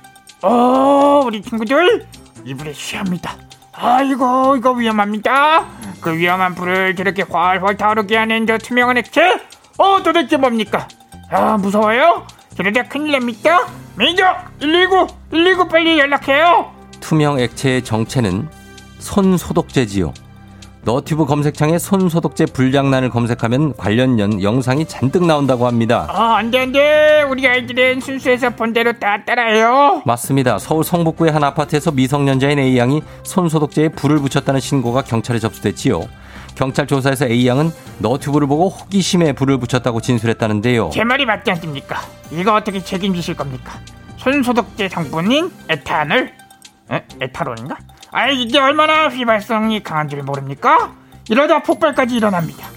어 우리 친구들 이 불에 취합니다. 아이고 이거 위험합니다. 그 위험한 불을 저렇게 활활 타오르게 하는 저 투명한 액체 어 도대체 뭡니까? 아 무서워요? 저러다 큰일 납니다 매니저 119 119 빨리 연락해요. 투명 액체의 정체는 손 소독제지요. 너튜브 검색창에 손소독제 불장난을 검색하면 관련 연- 영상이 잔뜩 나온다고 합니다. 아 안돼 안 돼 우리 아이들은 순수해서 본대로 다 따라해요 맞습니다. 서울 성북구의 한 아파트에서 미성년자인 A양이 손소독제에 불을 붙였다는 신고가 경찰에 접수됐지요. 경찰 조사에서 A양은 너튜브를 보고 호기심에 불을 붙였다고 진술했다는데요. 제 말이 맞지 않습니까? 이거 어떻게 책임지실 겁니까? 손소독제 성분인 에탄올? 에? 에타론인가? 아 이게 얼마나 휘발성이 강한 줄 모릅니까? 이러다 폭발까지 일어납니다.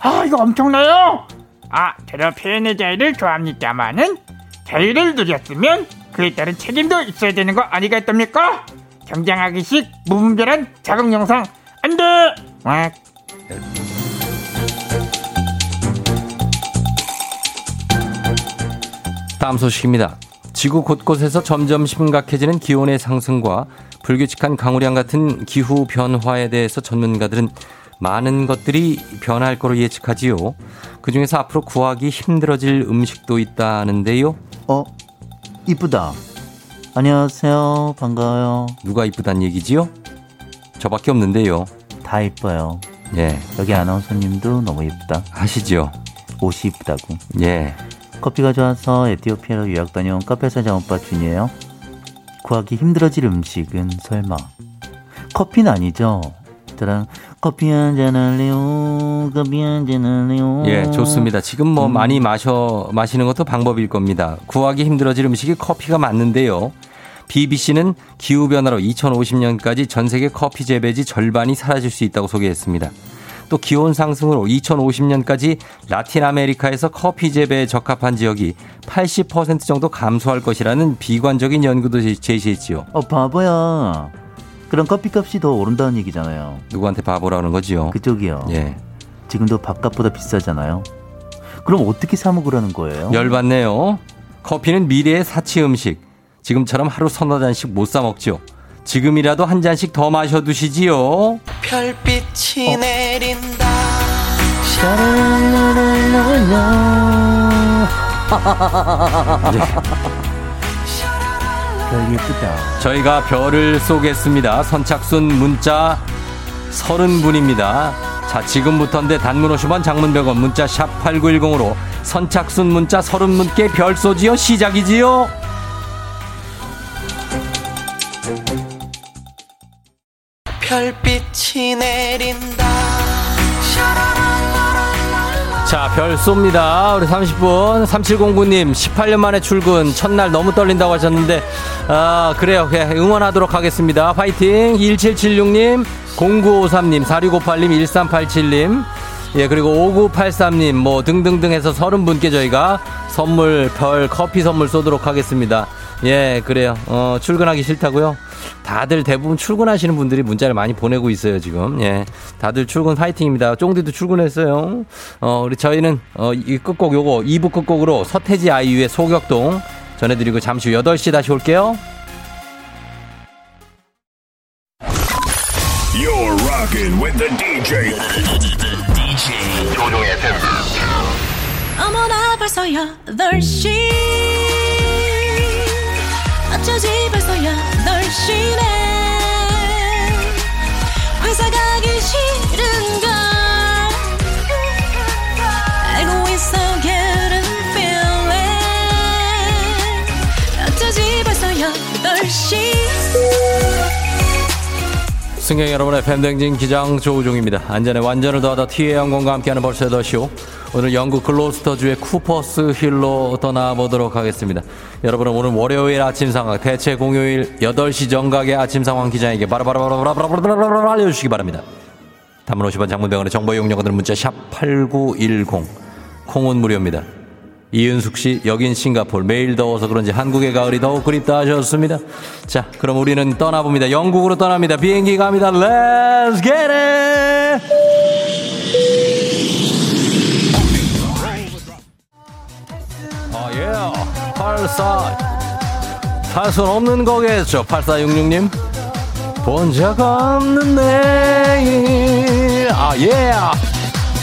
아 이거 엄청나요? 아 저도 표현의 자유를 좋아합니다마는 자유를 누렸으면 그에 따른 책임도 있어야 되는 거 아니겠습니까? 경장하기식 무분별한 자극 영상 안돼! 와 다음 소식입니다. 지구 곳곳에서 점점 심각해지는 기온의 상승과 불규칙한 강우량 같은 기후 변화에 대해서 전문가들은 많은 것들이 변할 거로 예측하지요. 그 중에서 앞으로 구하기 힘들어질 음식도 있다는데요. 어, 이쁘다. 안녕하세요. 반가워요. 누가 이쁘단 얘기지요? 저밖에 없는데요. 다 이뻐요. 예, 여기 아나운서님도 너무 이쁘다. 하시죠. 옷이 이쁘다고. 예. 커피가 좋아서 에티오피아로 유학 다녀온 카페 사장 오빠 준이에요. 구하기 힘들어질 음식은 설마 커피는 아니죠? 저랑 커피 한잔 할래요. 커피 한잔 할래요. 예, 좋습니다. 지금 뭐 음. 많이 마셔 마시는 것도 방법일 겁니다. 구하기 힘들어질 음식이 커피가 맞는데요. BBC는 기후 변화로 2050년까지 전 세계 커피 재배지 절반이 사라질 수 있다고 소개했습니다. 또 기온 상승으로 2050년까지 라틴 아메리카에서 커피 재배에 적합한 지역이 80% 정도 감소할 것이라는 비관적인 연구도 제- 제시했지요. 어, 바보야. 그럼 커피값이 더 오른다는 얘기잖아요. 누구한테 바보라는 거지요? 그쪽이요. 예. 지금도 밥값보다 비싸잖아요. 그럼 어떻게 사 먹으라는 거예요? 열받네요. 커피는 미래의 사치 음식. 지금처럼 하루 서너 잔씩 못 사 먹죠. 지금이라도 한 잔씩 더 마셔 두시지요. 별빛이 내린다 별 예쁘다. 저희가 별을 쏘겠습니다. 선착순 문자 30분입니다. 자, 지금부터인데 단문 50원, 장문 100원, 문자 샵 8910으로 선착순 문자 서른 문께 별 쏘지요 시작이지요. 별빛이 내린다 자, 별 쏩니다. 우리 30분. 3709님, 18년 만에 출근. 첫날 너무 떨린다고 하셨는데, 아, 그래요. 예, 응원하도록 하겠습니다. 화이팅. 1776님, 0953님, 4658님, 1387님, 예, 그리고 5983님, 뭐, 등등등 해서 30분께 저희가 선물, 별, 커피 선물 쏘도록 하겠습니다. 예, 그래요. 어, 출근하기 싫다고요? 다들 대부분 출근하시는 분들이 문자를 많이 보내고 있어요, 지금. 예. 다들 출근 파이팅입니다. 쫑디도 출근했어요. 어, 우리 저희는, 어, 이 끝곡 요거, 2부 끝곡으로 서태지 아이유의 소격동 전해드리고 잠시 후 8시 다시 올게요. You're rocking with the DJ. DJ 조종의 팬. 어머나 벌써 8시 어쩌지 벌써 8시 네 회사 가기 싫은걸 알고 있어 getting feeling 어쩌지 벌써 8시 승객 여러분의 팬댕진 기장 조우종입니다. 안전에 완전을 더하다 티의 영광과 함께하는 벌써 8시오. 오늘 영국 글로스터주의 쿠퍼스 힐로 떠나보도록 하겠습니다. 여러분은 오늘 월요일 아침 상황, 대체 공휴일 8시 정각의 아침 상황 기장에게 바라바라바라바라바라바라바라 알려주시기 바랍니다. 담은 50원 장문병원의 정보 이용료들은 문자 샵 8910. 콩은 무료입니다. 이은숙 씨, 여긴 싱가폴. 매일 더워서 그런지 한국의 가을이 더욱 그립다 하셨습니다. 자, 그럼 우리는 떠나봅니다. 영국으로 떠납니다. 비행기 갑니다. Let's get it! 84. 탈선 없는 거겠죠. 8466님. 본 적 없는 내일. 아, 예.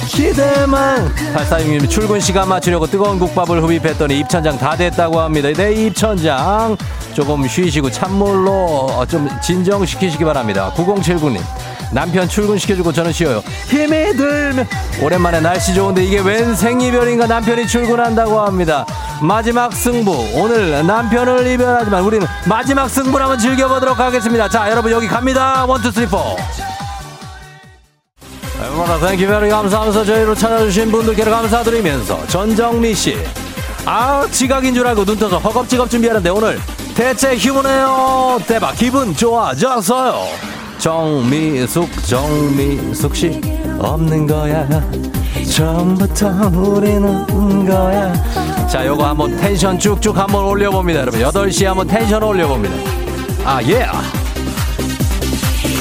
기대만 8466님 출근 시간 맞추려고 뜨거운 국밥을 흡입했더니 입천장 다 뎄다고 합니다. 네, 입천장. 조금 쉬시고 찬물로 어, 좀 진정시키시기 바랍니다. 9079님. 남편 출근시켜주고 저는 쉬어요. 힘이 들면 오랜만에 날씨 좋은데 이게 웬 생이별인가 남편이 출근한다고 합니다. 마지막 승부 오늘 남편을 이별하지만 우리는 마지막 승부를 한번 즐겨보도록 하겠습니다. 자 여러분 여기 갑니다. One two three four. 여러분 thank you very 감사하면서 저희로 찾아주신 분들께 감사드리면서 전정미 씨. 아 지각인 줄 알고 눈 떠서 허겁지겁 준비하는데 오늘 대체 휴무네요. 대박 기분 좋아졌어요. 정미숙 정미숙 씨 없는 거야. 처음부터 우리는 거야. 자 요거 한번 텐션 쭉쭉 한번 올려봅니다 여러분. 8시 한번 텐션 올려봅니다. 아 예.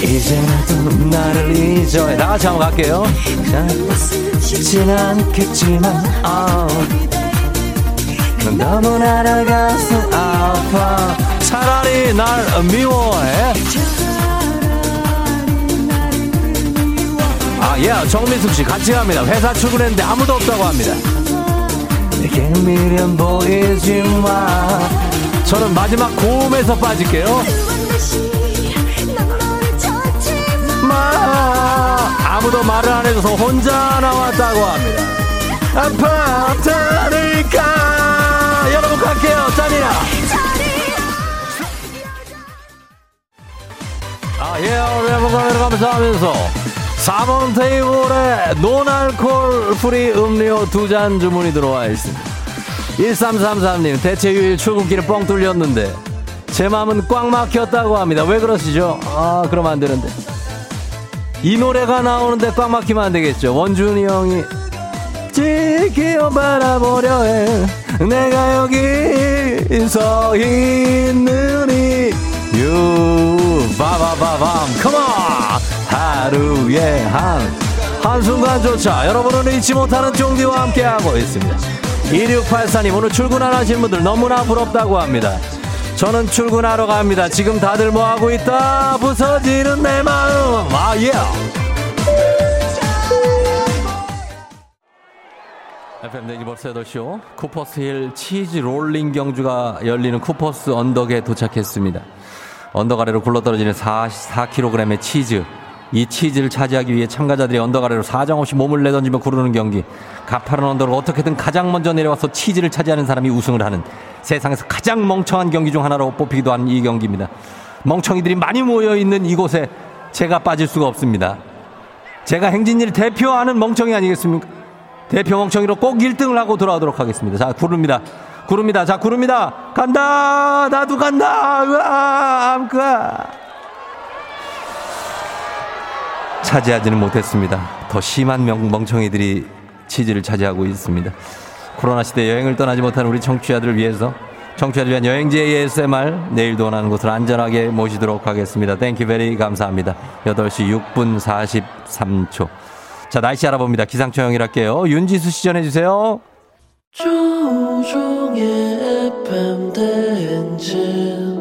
이제라도 나를 잊어야. 다 같이 한번 갈게요. 자, 쉽진 않겠지만 아 너무 날아가서 아파. 차라리 날 미워해 아, 예, 정민숙 씨 같이 갑니다. 회사 출근했는데 아무도 없다고 합니다. 내게 미련 보이지 마. 저는 마지막 고음에서 빠질게요. 마. 아무도 말을 안 해줘서 혼자 나왔다고 합니다. 아파트니까 여러분 갈게요. 짠이야. 아, 예, 여러분 감사하면서 4번 테이블에 노알콜 프리 음료 두 잔 주문이 들어와 있습니다. 1333님, 대체 휴일 출근길에 뻥 뚫렸는데, 제 마음은 꽉 막혔다고 합니다. 왜 그러시죠? 아, 그러면 안 되는데. 이 노래가 나오는데 꽉 막히면 안 되겠죠. 원준이 형이, 지키어 바라보려 해. 내가 여기 서 있는 이유. 바바바밤, 컴온! 하루에 한 한순간조차 여러분은 잊지 못하는 쫑디와 함께하고 있습니다. 2684님 오늘 출근 안 하신 분들 너무나 부럽다고 합니다. 저는 출근하러 갑니다. 지금 다들 뭐하고 있다? 부서지는 내 마음. 아예 FM 내기 벌써 8시오. 쿠퍼스 힐 치즈 롤링 경주가 열리는 쿠퍼스 언덕에 도착했습니다. 언덕 아래로 굴러떨어지는 4, 4kg의 치즈 이 치즈를 차지하기 위해 참가자들이 언덕 아래로 사정없이 몸을 내던지며 구르는 경기. 가파른 언덕을 어떻게든 가장 먼저 내려와서 치즈를 차지하는 사람이 우승을 하는 세상에서 가장 멍청한 경기 중 하나로 뽑히기도 한 이 경기입니다. 멍청이들이 많이 모여 있는 이곳에 제가 빠질 수가 없습니다. 제가 행진이를 대표하는 멍청이 아니겠습니까? 대표 멍청이로 꼭 1등을 하고 돌아오도록 하겠습니다. 자, 구릅니다. 구릅니다. 자, 구릅니다. 간다! 나도 간다! 으아! 암까! 차지하지는 못했습니다. 더 심한 명- 멍청이들이 치즈를 차지하고 있습니다. 코로나 시대 여행을 떠나지 못한 우리 청취자들을 위해서 청취자들 위한 여행지 ASMR 내일도 원하는 곳을 안전하게 모시도록 하겠습니다. thank you very 감사합니다. 8시 6분 43초. 자, 날씨 알아봅니다. 기상청 연결할게요. 윤지수 씨 전해주세요. 조우종의 FM 대행진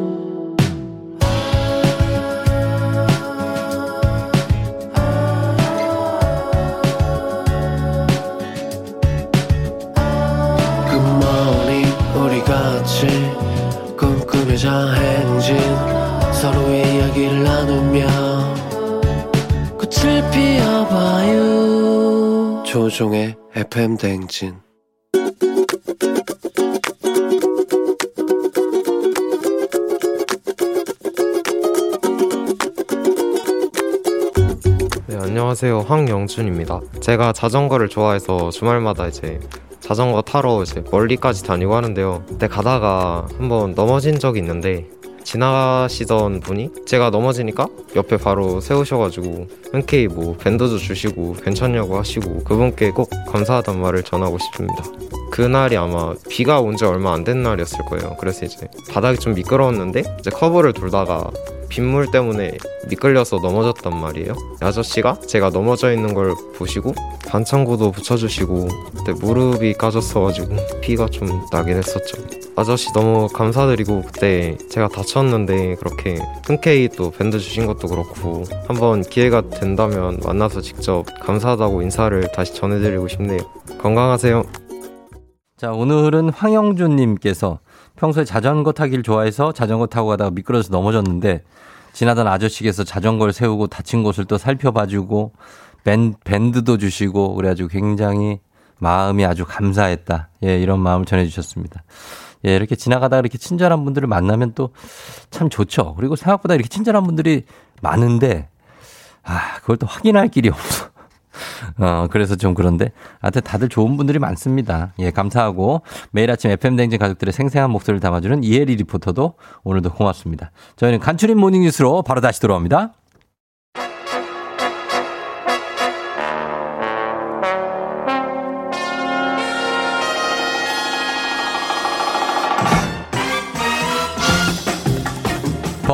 꿈꾸며자 행진 서로의 이야기를 나누며 꽃을 피워봐요 조종의 FM 대행진 네, 안녕하세요. 황영준입니다. 제가 자전거를 좋아해서 주말마다 이제 자전거 타러 이제 멀리까지 다니고 하는데요. 그때 가다가 한번 넘어진 적이 있는데 지나가시던 분이 제가 넘어지니까 옆에 바로 세우셔가지고 흔쾌히 뭐 밴드도 주시고 괜찮냐고 하시고 그분께 꼭 감사하단 말을 전하고 싶습니다. 그날이 아마 비가 온 지 얼마 안 된 날이었을 거예요. 그래서 이제 바닥이 좀 미끄러웠는데 이제 커브를 돌다가 빗물 때문에 미끌려서 넘어졌단 말이에요. 아저씨가 제가 넘어져 있는 걸 보시고 반창고도 붙여주시고 그때 무릎이 까졌어가지고 피가 좀 나긴 했었죠. 아저씨 너무 감사드리고 그때 제가 다쳤는데 그렇게 흔쾌히 또 밴드 주신 것도 그렇고 한번 기회가 된다면 만나서 직접 감사하다고 인사를 다시 전해드리고 싶네요. 건강하세요. 자, 오늘은 황영준님께서 평소에 자전거 타기를 좋아해서 자전거 타고 가다가 미끄러져서 넘어졌는데 지나던 아저씨께서 자전거를 세우고 다친 곳을 또 살펴봐주고 밴, 밴드도 주시고 그래가지고 굉장히 마음이 아주 감사했다. 예, 이런 마음을 전해주셨습니다. 예, 이렇게 지나가다가 이렇게 친절한 분들을 만나면 또 참 좋죠. 그리고 생각보다 이렇게 친절한 분들이 많은데, 아, 그걸 또 확인할 길이 없어. 어, 그래서 좀 그런데, 하여튼 다들 좋은 분들이 많습니다. 예, 감사하고, 매일 아침 FM댕진 가족들의 생생한 목소리를 담아주는 이혜리 리포터도 오늘도 고맙습니다. 저희는 간추린 모닝뉴스로 바로 다시 돌아옵니다.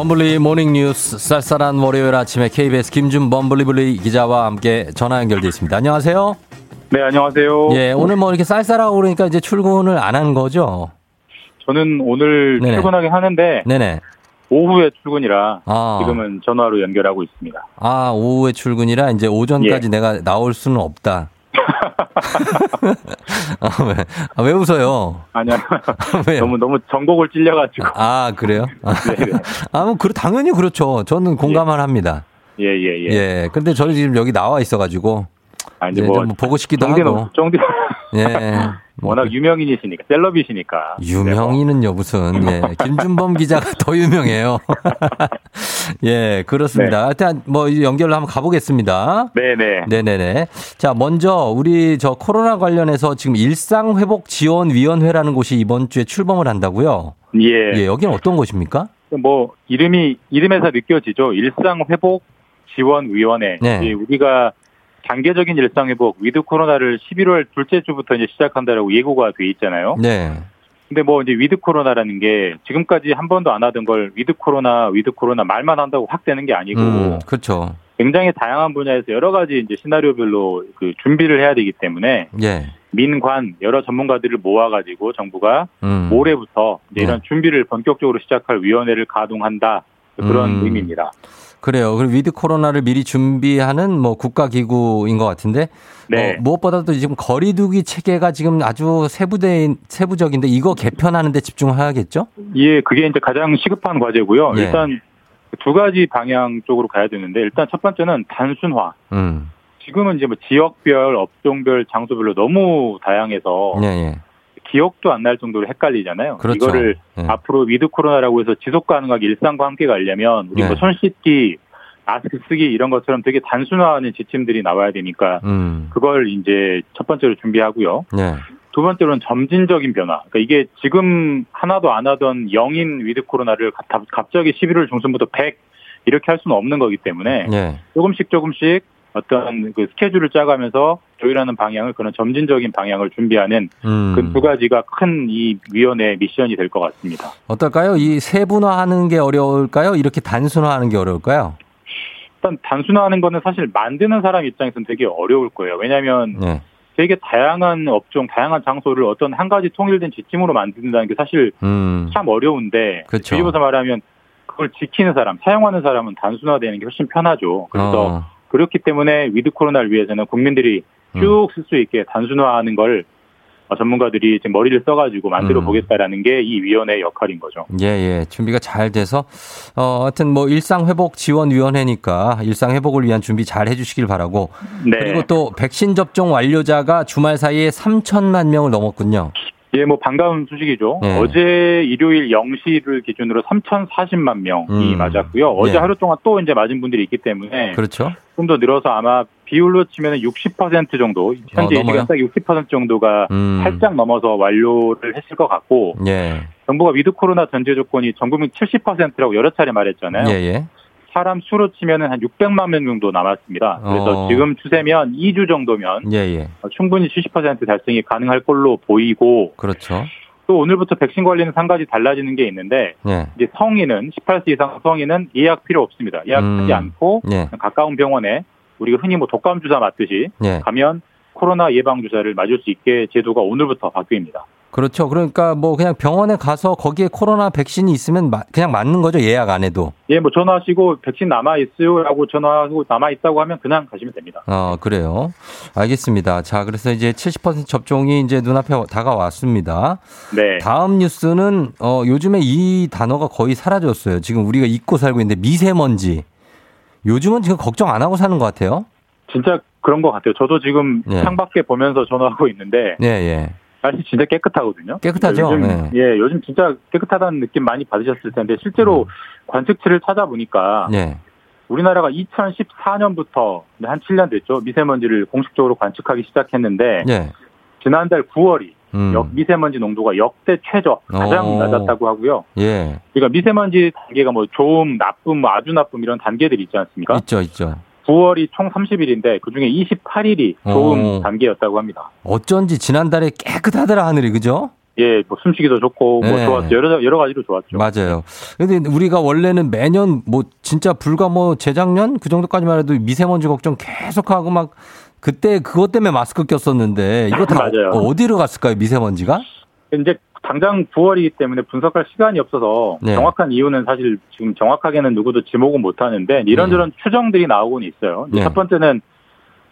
범블리 morning 뉴스 쌀쌀한 월요일 아침에 KBS 김준 범블리블리 기자와 함께 전화 연결돼 있습니다. 안녕하세요. 네, 안녕하세요. 예, 오늘 뭐 이렇게 쌀쌀하고 그러니까 이제 출근을 안 한 거죠? 저는 오늘 네네. 출근하긴 하는데 네네. 오후에 출근이라 아. 지금은 전화로 연결하고 있습니다. 아, 오후에 출근이라 이제 오전까지 예. 내가 나올 수는 없다. 아, 왜, 아, 왜 웃어요? 아니요. 왜요? 너무 너무 전곡을 찔려가지고. 아, 그래요? 아, 네네. 아, 뭐, 그, 당연히 그렇죠. 저는 공감을 합니다. 예, 예, 예. 예. 근데 저는 지금 여기 나와 있어가지고. 아, 이제 이제 뭐좀 보고 싶기도 정디는 하고. 정디 예. 워낙 유명인이시니까 셀럽이시니까. 유명인은요, 무슨, 예. 김준범 기자가 더 유명해요. 예, 그렇습니다. 하여튼, 뭐, 연결을 한번 가보겠습니다. 네네. 네네네. 자, 먼저, 우리 저 코로나 관련해서 지금 일상 회복 지원 위원회라는 곳이 이번 주에 출범을 한다고요? 예. 예, 여기는 어떤 곳입니까? 뭐 이름이 이름에서 느껴지죠. 일상 회복 지원 위원회. 네. 예, 우리가 단계적인 일상 회복 위드 코로나를 11월 둘째 주부터 이제 시작한다라고 예고가 돼 있잖아요. 네. 근데 뭐 이제 위드 코로나라는 게 지금까지 한 번도 안 하던 걸 위드 코로나 위드 코로나 말만 한다고 확 되는 게 아니고 음, 그렇죠. 굉장히 다양한 분야에서 여러 가지 이제 시나리오별로 그 준비를 해야 되기 때문에 예. 민관 여러 전문가들을 모아가지고 정부가 음. 올해부터 이제 이런 네. 준비를 본격적으로 시작할 위원회를 가동한다 그런 음. 의미입니다. 그래요. 그리고 위드 코로나를 미리 준비하는 뭐 국가기구인 것 같은데. 네. 뭐 무엇보다도 지금 거리두기 체계가 지금 아주 세부대, 세부적인데 이거 개편하는데 집중해야겠죠? 예, 그게 이제 가장 시급한 과제고요. 예. 일단 두 가지 방향 쪽으로 가야 되는데 일단 첫 번째는 단순화. 음. 지금은 이제 뭐 지역별, 업종별, 장소별로 너무 다양해서 예, 예. 기억도 안 날 정도로 헷갈리잖아요. 그렇죠. 이거를 예. 앞으로 위드 코로나라고 해서 지속 가능하게 일상과 함께 가려면 우리 네. 뭐 손 씻기, 마스크 쓰기 이런 것처럼 되게 단순화하는 지침들이 나와야 되니까 음. 그걸 이제 첫 번째로 준비하고요. 예. 두 번째로는 점진적인 변화. 그러니까 이게 지금 하나도 안 하던 영인 위드 코로나를 갑- 갑자기 11월 중순부터 100 이렇게 할 수는 없는 거기 때문에 예. 조금씩 조금씩 어떤 그 스케줄을 짜가면서 조율하는 방향을 그런 점진적인 방향을 준비하는 음. 그 두 가지가 큰 이 위원회의 미션이 될 것 같습니다. 어떨까요? 이 세분화하는 게 어려울까요? 이렇게 단순화하는 게 어려울까요? 일단 단순화하는 거는 사실 만드는 사람 입장에서는 되게 어려울 거예요. 왜냐하면 예. 되게 다양한 업종, 다양한 장소를 어떤 한 가지 통일된 지침으로 만든다는 게 사실 음. 참 어려운데 그렇죠. 뒤집어서 말하면 그걸 지키는 사람, 사용하는 사람은 단순화되는 게 훨씬 편하죠. 그래서 어. 그렇기 때문에 위드 코로나를 위해서는 국민들이 음. 쭉 쓸 수 있게 단순화하는 걸 어, 전문가들이 지금 머리를 써가지고 만들어 음. 보겠다라는 게이 위원회의 역할인 거죠. 예, 예. 준비가 잘 돼서, 어, 하여튼 뭐 일상회복지원위원회니까 일상회복을 위한 준비 잘 해주시길 바라고. 네. 그리고 또 백신 접종 완료자가 주말 사이에 3천만 명을 넘었군요. 예, 뭐 반가운 소식이죠. 네. 어제 일요일 0시를 기준으로 3,040만 명이 음. 맞았고요. 어제 네. 하루 동안 또 이제 맞은 분들이 있기 때문에 그렇죠. 좀 더 늘어서 아마 비율로 치면 60% 정도, 현재 어, 넘어요? 예측 60% 정도가 음. 살짝 넘어서 완료를 했을 것 같고 예. 정부가 위드 코로나 전제 조건이 전 국민 70%라고 여러 차례 말했잖아요. 예, 예. 사람 수로 치면은 한 600만 명 정도 남았습니다. 그래서 어. 지금 추세면 2주 정도면 예, 예. 충분히 70% 달성이 가능할 걸로 보이고 그렇죠. 또 오늘부터 백신 관리는 한 가지 달라지는 게 있는데 예. 이제 성인은 18세 이상 성인은 예약 필요 없습니다. 예약하지 음. 않고 예. 가까운 병원에 우리가 흔히 뭐 독감 주사 맞듯이 예. 가면 코로나 예방 주사를 맞을 수 있게 제도가 오늘부터 바뀝니다. 그렇죠. 그러니까 뭐 그냥 병원에 가서 거기에 코로나 백신이 있으면 마- 그냥 맞는 거죠. 예약 안 해도. 예, 뭐 전화하시고 백신 남아 있어요라고 전화하고 남아 있다고 하면 그냥 가시면 됩니다. 어, 그래요. 알겠습니다. 자, 그래서 이제 70% 접종이 이제 눈앞에 다가왔습니다. 네. 다음 뉴스는 어, 요즘에 이 단어가 거의 사라졌어요. 지금 우리가 잊고 살고 있는데 미세먼지. 요즘은 지금 걱정 안 하고 사는 것 같아요. 진짜 그런 것 같아요. 저도 지금 예. 창밖에 보면서 전화하고 있는데 예, 예. 날씨 진짜 깨끗하거든요. 깨끗하죠? 요즘, 네. 예, 요즘 진짜 깨끗하다는 느낌 많이 받으셨을 텐데 실제로 관측치를 찾아보니까 음. 예. 우리나라가 2014년부터 한 7년 됐죠. 미세먼지를 공식적으로 관측하기 시작했는데 예. 지난달 9월이 음. 역 미세먼지 농도가 역대 최저 가장 오. 낮았다고 하고요. 예. 그러니까 미세먼지 단계가 뭐 좋음, 나쁨, 뭐 아주 나쁨 이런 단계들이 있지 않습니까? 있죠, 있죠. 9월이 총 30일인데 그 중에 28일이 좋음 오. 단계였다고 합니다. 어쩐지 지난달에 깨끗하더라 하늘이 그죠? 예, 뭐 숨쉬기도 좋고 뭐 네. 좋았죠. 여러 여러 가지로 좋았죠. 맞아요. 근데 우리가 원래는 매년 뭐 진짜 불과 뭐 재작년 그 정도까지만 해도 미세먼지 걱정 계속하고 막 그때 그것 때문에 마스크 꼈었는데 이거 다 맞아요. 어디로 갔을까요 미세먼지가? 이제 당장 9월이기 때문에 분석할 시간이 없어서 네. 정확한 이유는 사실 지금 정확하게는 누구도 지목은 못 하는데 이런저런 추정들이 나오고는 있어요. 네. 첫 번째는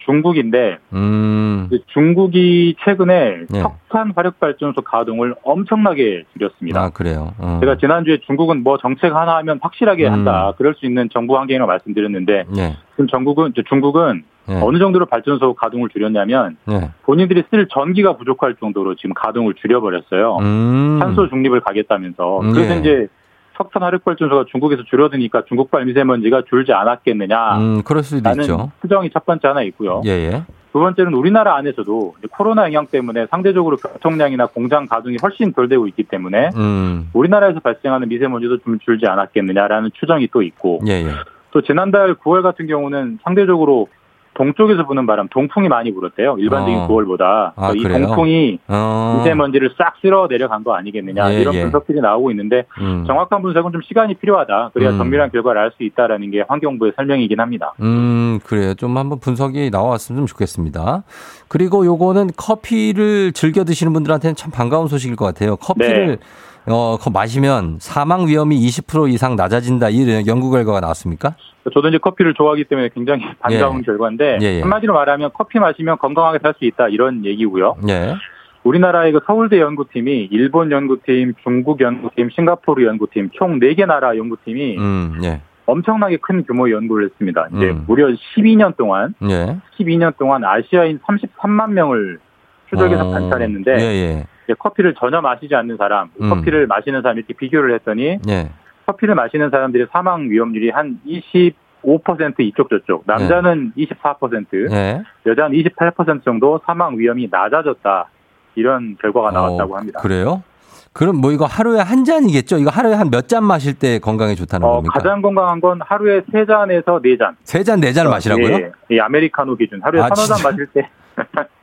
중국인데 음. 중국이 최근에 네. 석탄 화력 발전소 가동을 엄청나게 줄였습니다. 아 그래요. 어. 제가 지난주에 중국은 뭐 정책 하나 하면 확실하게 음. 한다. 그럴 수 있는 정부 환경이라고 말씀드렸는데 예. 지금 전국은 중국은 예. 어느 정도로 발전소 가동을 줄였냐면 예. 본인들이 쓸 전기가 부족할 정도로 지금 가동을 줄여버렸어요. 음. 탄소 중립을 가겠다면서. 음, 그래서 예. 이제 석탄 화력 발전소가 중국에서 줄어드니까 중국발 미세먼지가 줄지 않았겠느냐. 음, 그럴 수도 라는 있죠. 추정이 첫 번째 하나 있고요. 예, 예. 두 번째는 우리나라 안에서도 코로나 영향 때문에 상대적으로 교통량이나 공장 가동이 훨씬 덜 되고 있기 때문에 음. 우리나라에서 발생하는 미세먼지도 좀 줄지 않았겠느냐라는 추정이 또 있고 예, 예. 또 지난달 9월 같은 경우는 상대적으로 동쪽에서 부는 바람, 동풍이 많이 불었대요. 일반적인 어. 9월보다. 아, 이 그래요? 동풍이 어. 미세먼지를 싹 쓸어 내려간 거 아니겠느냐 예, 이런 예. 분석들이 나오고 있는데 음. 정확한 분석은 좀 시간이 필요하다. 그래야 음. 정밀한 결과를 알 수 있다라는 게 환경부의 설명이긴 합니다. 음, 그래요. 좀 한번 분석이 나왔으면 좋겠습니다. 그리고 요거는 커피를 즐겨 드시는 분들한테는 참 반가운 소식일 것 같아요. 커피를 네. 어, 거 마시면 사망 위험이 20% 이상 낮아진다. 이 연구 결과가 나왔습니까? 저도 이제 커피를 좋아하기 때문에 굉장히 반가운 예. 결과인데 예, 예. 한마디로 말하면 커피 마시면 건강하게 살 수 있다 이런 얘기고요. 예. 우리나라의 그 서울대 연구팀이 일본 연구팀, 중국 연구팀, 싱가포르 연구팀 총 4개 나라 연구팀이 음, 예. 엄청나게 큰 규모의 연구를 했습니다. 이제 음. 무려 12년 동안 예. 12년 동안 아시아인 33만 명을 추적해서 어, 관찰했는데 예, 예. 이제 커피를 전혀 마시지 않는 사람, 음. 커피를 마시는 사람 이렇게 비교를 했더니 예. 커피를 마시는 사람들의 사망 위험률이 한 25% 이쪽 저쪽. 남자는 24%, 예. 여자는 28% 정도 사망 위험이 낮아졌다. 이런 결과가 나왔다고 어, 합니다. 그래요? 그럼 뭐 이거 하루에 한 잔이겠죠? 이거 하루에 한 몇 잔 마실 때 건강에 좋다는 어, 겁니까? 가장 건강한 건 하루에 세 잔에서 네 잔 세 잔, 네 잔을 마시라고요? 예, 예, 아메리카노 기준. 하루에 아, 서너 잔? 마실 때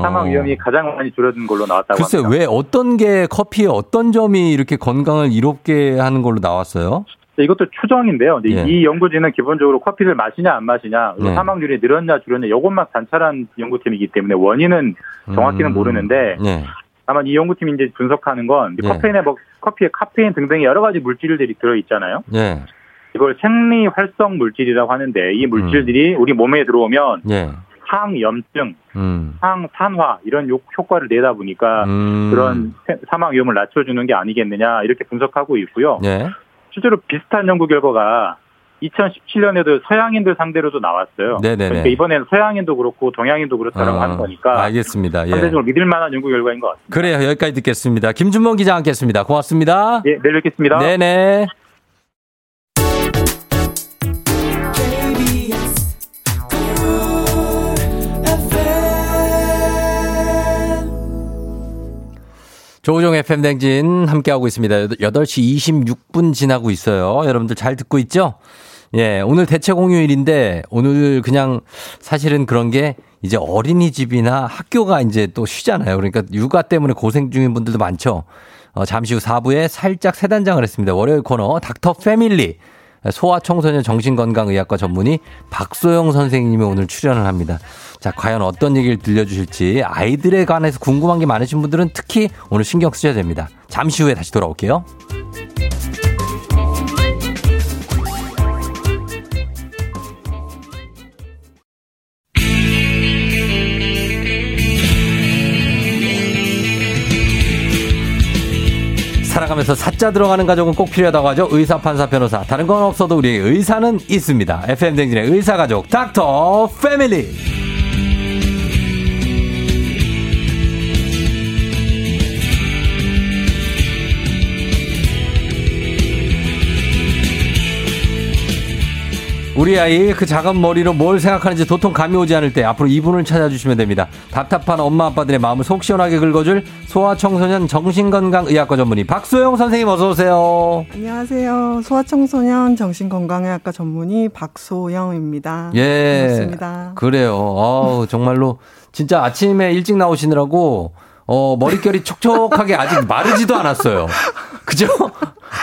사망 어. 위험이 가장 많이 줄어든 걸로 나왔다고 글쎄 합니다. 왜 어떤 게 커피의 어떤 점이 이렇게 건강을 이롭게 하는 걸로 나왔어요? 이것도 추정인데요. 예. 이 연구진은 기본적으로 커피를 마시냐 안 마시냐, 네. 사망률이 늘었냐 줄었냐 이것만 관찰한 연구팀이기 때문에 원인은 정확히는 음. 모르는데 예. 다만 이 연구팀이 이제 분석하는 건 예. 커피인에 뭐 커피에 카페인 등등의 여러 가지 물질들이 들어 있잖아요. 예. 이걸 생리 활성 물질이라고 하는데 이 물질들이 우리 몸에 들어오면 예. 항염증, 음. 항산화 이런 요- 효과를 내다 보니까 음. 그런 세- 사망 위험을 낮춰주는 게 아니겠느냐 이렇게 분석하고 있고요. 예. 실제로 비슷한 연구 결과가 2017년에도 서양인들 상대로도 나왔어요. 네네네. 그러니까 이번에는 서양인도 그렇고 동양인도 그렇다고 어, 하는 거니까 알겠습니다. 예. 상대적으로 믿을 만한 연구 결과인 것 같습니다. 그래요. 여기까지 듣겠습니다. 김준범 기자 함께했습니다. 고맙습니다. 예, 내일 뵙겠습니다. 네네. 조우종 FM 댕진 함께하고 있습니다. 8시 26분 지나고 있어요. 여러분들 잘 듣고 있죠? 예, 오늘 대체 공휴일인데 오늘 그냥 사실은 그런 게 이제 어린이집이나 학교가 이제 또 쉬잖아요. 그러니까 육아 때문에 고생 중인 분들도 많죠. 어, 잠시 후 4부에 살짝 새 단장을 했습니다. 월요일 코너 닥터 패밀리. 소아청소년 정신건강의학과 전문의 박소영 선생님이 오늘 출연을 합니다. 자, 과연 어떤 얘기를 들려주실지 아이들에 관해서 궁금한 게 많으신 분들은 특히 오늘 신경 쓰셔야 됩니다. 잠시 후에 다시 돌아올게요. 살아가면서 사자 들어가는 가족은 꼭 필요하다고 하죠. 의사, 판사, 변호사. 다른 건 없어도 우리 의사는 있습니다. FM 댕진의 의사 가족 닥터 패밀리. 우리 아이 그 작은 머리로 뭘 생각하는지 도통 감이 오지 않을 때 앞으로 이분을 찾아주시면 됩니다. 답답한 엄마 아빠들의 마음을 속 시원하게 긁어줄 소아청소년 정신건강의학과 전문의 박소영 선생님 어서 오세요. 안녕하세요. 소아청소년 정신건강의학과 전문의 박소영입니다. 예. 반갑습니다. 그래요. 어우, 정말로 진짜 아침에 일찍 나오시느라고 어, 머릿결이 촉촉하게 아직 마르지도 않았어요. 그죠?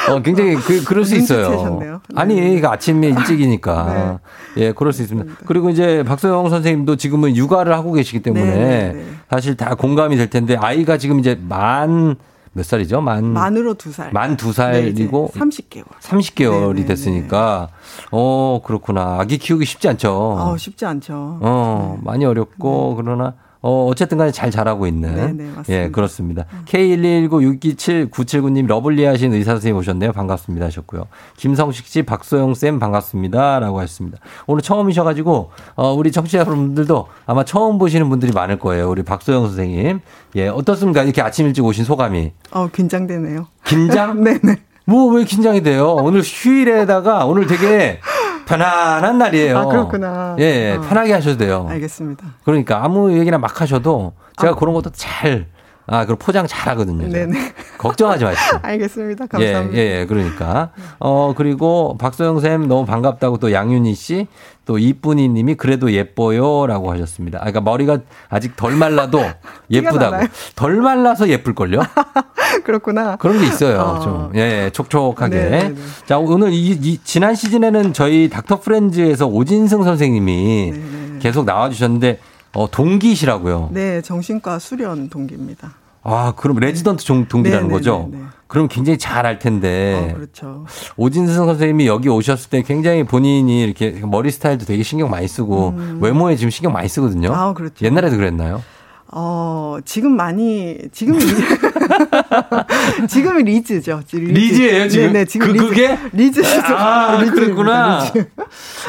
어, 굉장히 그, 그럴 수 있어요. 눈치채셨네요. 아니, 그 아침에 일찍이니까. 예, 그럴 수 있습니다. 그리고 이제 박소영 선생님도 지금은 육아를 하고 계시기 때문에 네, 네, 네. 사실 다 공감이 될 텐데 아이가 지금 이제 만, 몇 살이죠? 만. 만으로 두 살. 만두 네, 살이고 30개월. 30개월이 네, 네, 됐으니까 어 그렇구나 아기 키우기 쉽지 않죠. 어, 쉽지 않죠. 어 많이 어렵고 그러나 어 어쨌든 간에 잘 자라고 있는 네, 네, 맞습니다. 예 그렇습니다. K119627979님 lovely 하신 의사 선생님 오셨네요. 반갑습니다 하셨고요. 김성식 씨 박소영 쌤 반갑습니다 라고 하셨습니다. 오늘 처음이셔가지고 어 우리 청취자 여러분들도 아마 처음 보시는 분들이 많을 거예요. 우리 박소영 선생님 예 어떻습니까 이렇게 아침 일찍 오신 소감이 어, 긴장되네요. 긴장? 네네. 뭐 왜 긴장이 돼요? 오늘 휴일에다가 오늘 되게 편안한 날이에요. 아, 그렇구나. 예, 예, 어. 편하게 하셔도 돼요. 알겠습니다. 그러니까 아무 얘기나 막 하셔도 제가 그런 것도 잘, 아, 그 포장 잘 하거든요. 제가. 네네. 걱정하지 마시고. 알겠습니다. 예, 감사합니다. 예, 예, 그러니까. 어, 그리고 박소영 쌤 너무 반갑다고 또 양윤희 씨, 또 이쁜이 님이 그래도 예뻐요 라고 하셨습니다. 아, 그러니까 머리가 아직 덜 말라도 예쁘다고. 덜 말라서 예쁠걸요? 그렇구나. 그런 게 있어요. 어. 좀. 예, 예, 촉촉하게. 네, 네, 네. 자, 오늘 이, 이 지난 시즌에는 저희 닥터 프렌즈에서 오진승 선생님이 계속 나와 주셨는데, 어, 동기시라고요. 네, 정신과 수련 동기입니다. 아, 그럼 레지던트 종- 동기라는 네, 네, 거죠? 네, 네. 그럼 굉장히 잘 알 텐데. 어, 그렇죠. 오진승 선생님이 여기 오셨을 때 굉장히 본인이 이렇게 머리 스타일도 되게 신경 많이 쓰고 외모에 지금 신경 많이 쓰거든요. 음. 아, 그렇죠. 옛날에도 그랬나요? 어, 지금 많이, 지금이, 리- 지금이 리즈죠. 리즈. 리즈예요 지금? 네네, 지금 그, 리즈. 그게? 리즈. 아, 리즈입니다, 그랬구나. 리즈.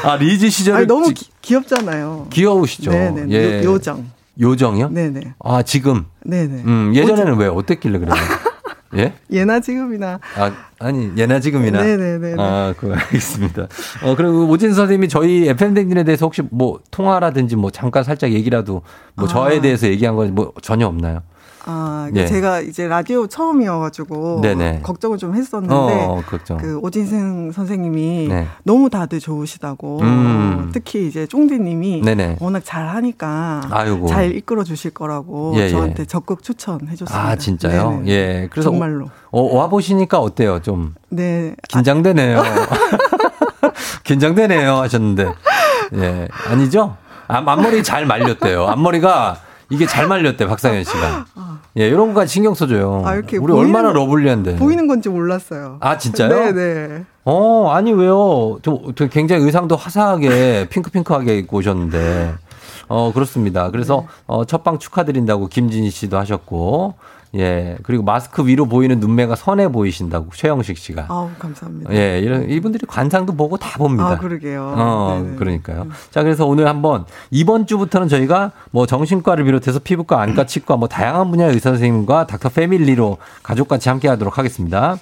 아, 리즈 아니, 너무 기, 귀엽잖아요. 귀여우시죠? 네네. 예. 요, 요정. 요정이요? 네네. 아, 지금? 네네. 음, 예전에는 왜 어땠길래 그래요? 예? 예나 지금이나. 아, 아니, 예나 지금이나. 네네네네. 아, 그, 알겠습니다. 어, 그리고 오진 선생님이 저희 FM댕진에 대해서 혹시 뭐 통화라든지 뭐 잠깐 살짝 얘기라도 뭐 아. 저에 대해서 얘기한 건 뭐 전혀 없나요? 아, 예. 제가 이제 라디오 처음이어가지고 네네. 걱정을 좀 했었는데 어, 걱정. 그 오진승 선생님이 네. 너무 다들 좋으시다고 음. 특히 이제 쫑디님이 네네. 워낙 잘하니까 아이고. 잘 이끌어 주실 거라고 예, 예. 저한테 적극 추천해 줬습니다. 아, 진짜요? 네네. 예. 그래서 정말로. 어, 와 보시니까 어때요? 좀 네. 긴장되네요. 긴장되네요 하셨는데. 예. 아니죠? 아, 앞머리 잘 말렸대요. 앞머리가 이게 잘 말렸대, 박상현 씨가. 예, 이런 거까지 신경 써줘요. 아, 이렇게 우리 보이는- 얼마나 러블리한데. 보이는 건지 몰랐어요. 아, 진짜요? 네네. 어, 아니, 왜요? 좀, 좀 굉장히 의상도 화사하게, 핑크핑크하게 입고 오셨는데. 어, 그렇습니다. 그래서, 네. 어, 첫방 축하드린다고 김진희 씨도 하셨고, 예. 그리고 마스크 위로 보이는 눈매가 선해 보이신다고 최영식 씨가. 아우 감사합니다. 예, 이런, 이분들이 관상도 보고 다 봅니다. 아, 그러게요. 어, 네네. 그러니까요. 자, 그래서 오늘 한번 이번 주부터는 저희가 뭐 정신과를 비롯해서 피부과, 안과, 치과 뭐 다양한 분야의 의사 선생님과 닥터 패밀리로 가족같이 함께 하도록 하겠습니다.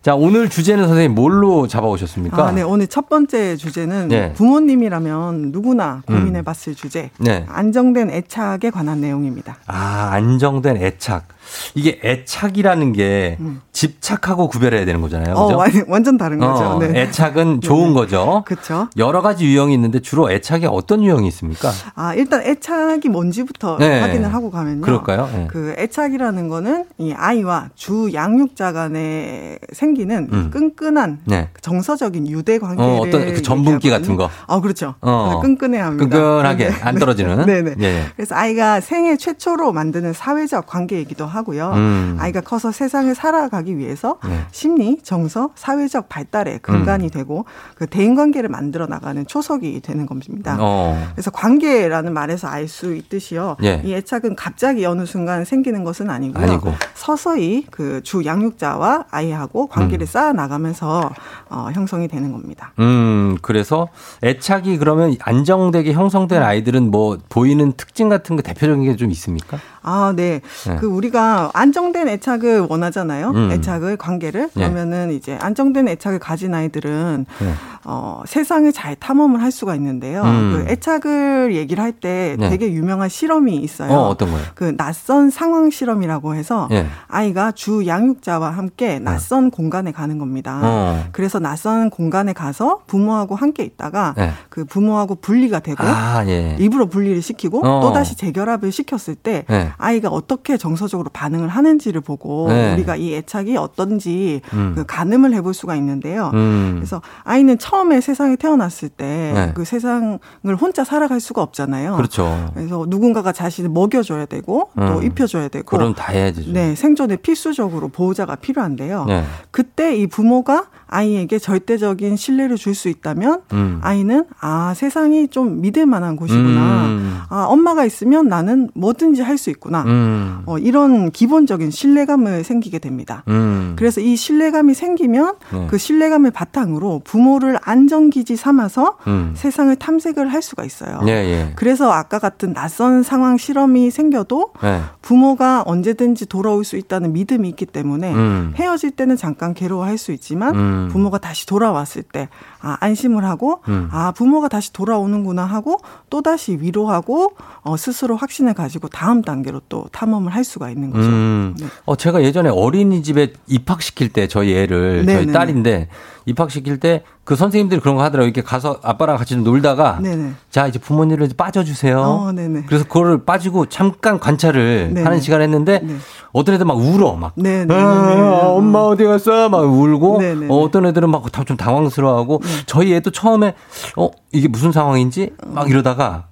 자, 오늘 주제는 선생님 뭘로 잡아오셨습니까? 아, 네. 오늘 첫 번째 주제는 네. 부모님이라면 누구나 고민해 봤을 주제. 네. 안정된 애착에 관한 내용입니다. 아, 안정된 애착. 이게 애착이라는 게 집착하고 구별해야 되는 거잖아요. 음. 어, 그죠? 완- 완전 다른 거죠. 어, 네. 애착은 좋은 거죠. 그렇죠. 여러 가지 유형이 있는데 주로 애착이 어떤 유형이 있습니까? 아, 일단 애착이 뭔지부터 네. 확인을 하고 가면요. 그럴까요? 네. 그 애착이라는 거는 이 아이와 주 양육자 간에 생기는 음. 끈끈한 네. 정서적인 유대 관계를 어, 어떤 그 전분기 같은 거. 아, 그렇죠. 어. 끈끈해 합니다. 끈끈하게 안 떨어지는. 네네. 예. 그래서 아이가 생애 최초로 만드는 사회적 관계이기도 하고요. 음. 아이가 커서 세상을 살아가기 위해서 네. 심리, 정서, 사회적 발달의 근간이 음. 되고 그 대인 관계를 만들어 나가는 초석이 되는 겁니다. 어. 그래서 관계라는 말에서 알 수 있듯이요. 예. 이 애착은 갑자기 어느 순간 생기는 것은 아니고요. 아니고. 서서히 그 주 양육자와 아이하고 관계를 음. 쌓아 나가면서 어, 형성이 되는 겁니다. 음, 그래서 애착이 그러면 안정되게 형성된 아이들은 뭐 보이는 특징 같은 거 대표적인 게 좀 있습니까? 아, 네. 네. 그 우리가 안정된 애착을 원하잖아요. 음. 애착을 관계를 네. 그러면은 이제 안정된 애착을 가진 아이들은 네. 어, 세상을 잘 탐험을 할 수가 있는데요. 음. 그 애착을 얘기를 할때 네. 되게 유명한 실험이 있어요. 어, 어떤 거예요? 그 낯선 상황 실험이라고 해서 예. 아이가 주 양육자와 함께 낯선 공간에 가는 겁니다. 어. 그래서 낯선 공간에 가서 부모하고 함께 있다가 네. 그 부모하고 분리가 되고 아, 예. 입으로 분리를 시키고 어. 또 다시 재결합을 시켰을 때 네. 아이가 어떻게 정서적으로 반응을 하는지를 보고 네. 우리가 이 애착이 어떤지 음. 그 가늠을 해볼 수가 있는데요. 음. 그래서 아이는 처음에 세상에 태어났을 때 네. 그 세상을 혼자 살아갈 수가 없잖아요. 그렇죠. 그래서 누군가가 자신을 먹여줘야 되고 또 음. 입혀줘야 되고 그럼 다 해야죠. 네, 생존에 필수적으로 보호자가 필요한데요. 네. 그때 이 부모가 아이에게 절대적인 신뢰를 줄 수 있다면 음. 아이는 아 세상이 좀 믿을 만한 곳이구나. 음. 아 엄마가 있으면 나는 뭐든지 할 수 있구나. 음. 어, 이런 기본적인 신뢰감을 생기게 됩니다. 음. 그래서 이 신뢰감이 생기면 네. 그 신뢰감을 바탕으로 부모를 안정기지 삼아서 음. 세상을 탐색을 할 수가 있어요. 예, 예. 그래서 아까 같은 낯선 상황 실험이 생겨도 네. 부모가 언제든지 돌아올 수 있다는 믿음이 있기 때문에 음. 헤어질 때는 잠깐 괴로워할 수 있지만 음. 부모가 다시 돌아왔을 때 아, 안심을 하고 음. 아 부모가 다시 돌아오는구나 하고 또 다시 위로하고 어, 스스로 확신을 가지고 다음 단계로 또 탐험을 할 수가 있는 거죠. 음. 네. 어, 제가 예전에 어린이집에 입학시킬 때 저희 애를, 네네네. 저희 딸인데 입학시킬 때 그 선생님들이 그런 거 하더라고요. 이렇게 가서 아빠랑 같이 좀 놀다가 네네. 자, 이제 부모님을 이제 빠져주세요. 어, 네네. 그래서 그거를 빠지고 잠깐 관찰을 네네. 하는 시간을 했는데 네. 어떤 애들 막 울어. 막. 네네. 아, 엄마 어디 갔어? 막 울고 네네. 어, 어떤 애들은 막 좀 당황스러워하고 저희 애도 처음에 어 이게 무슨 상황인지 막 이러다가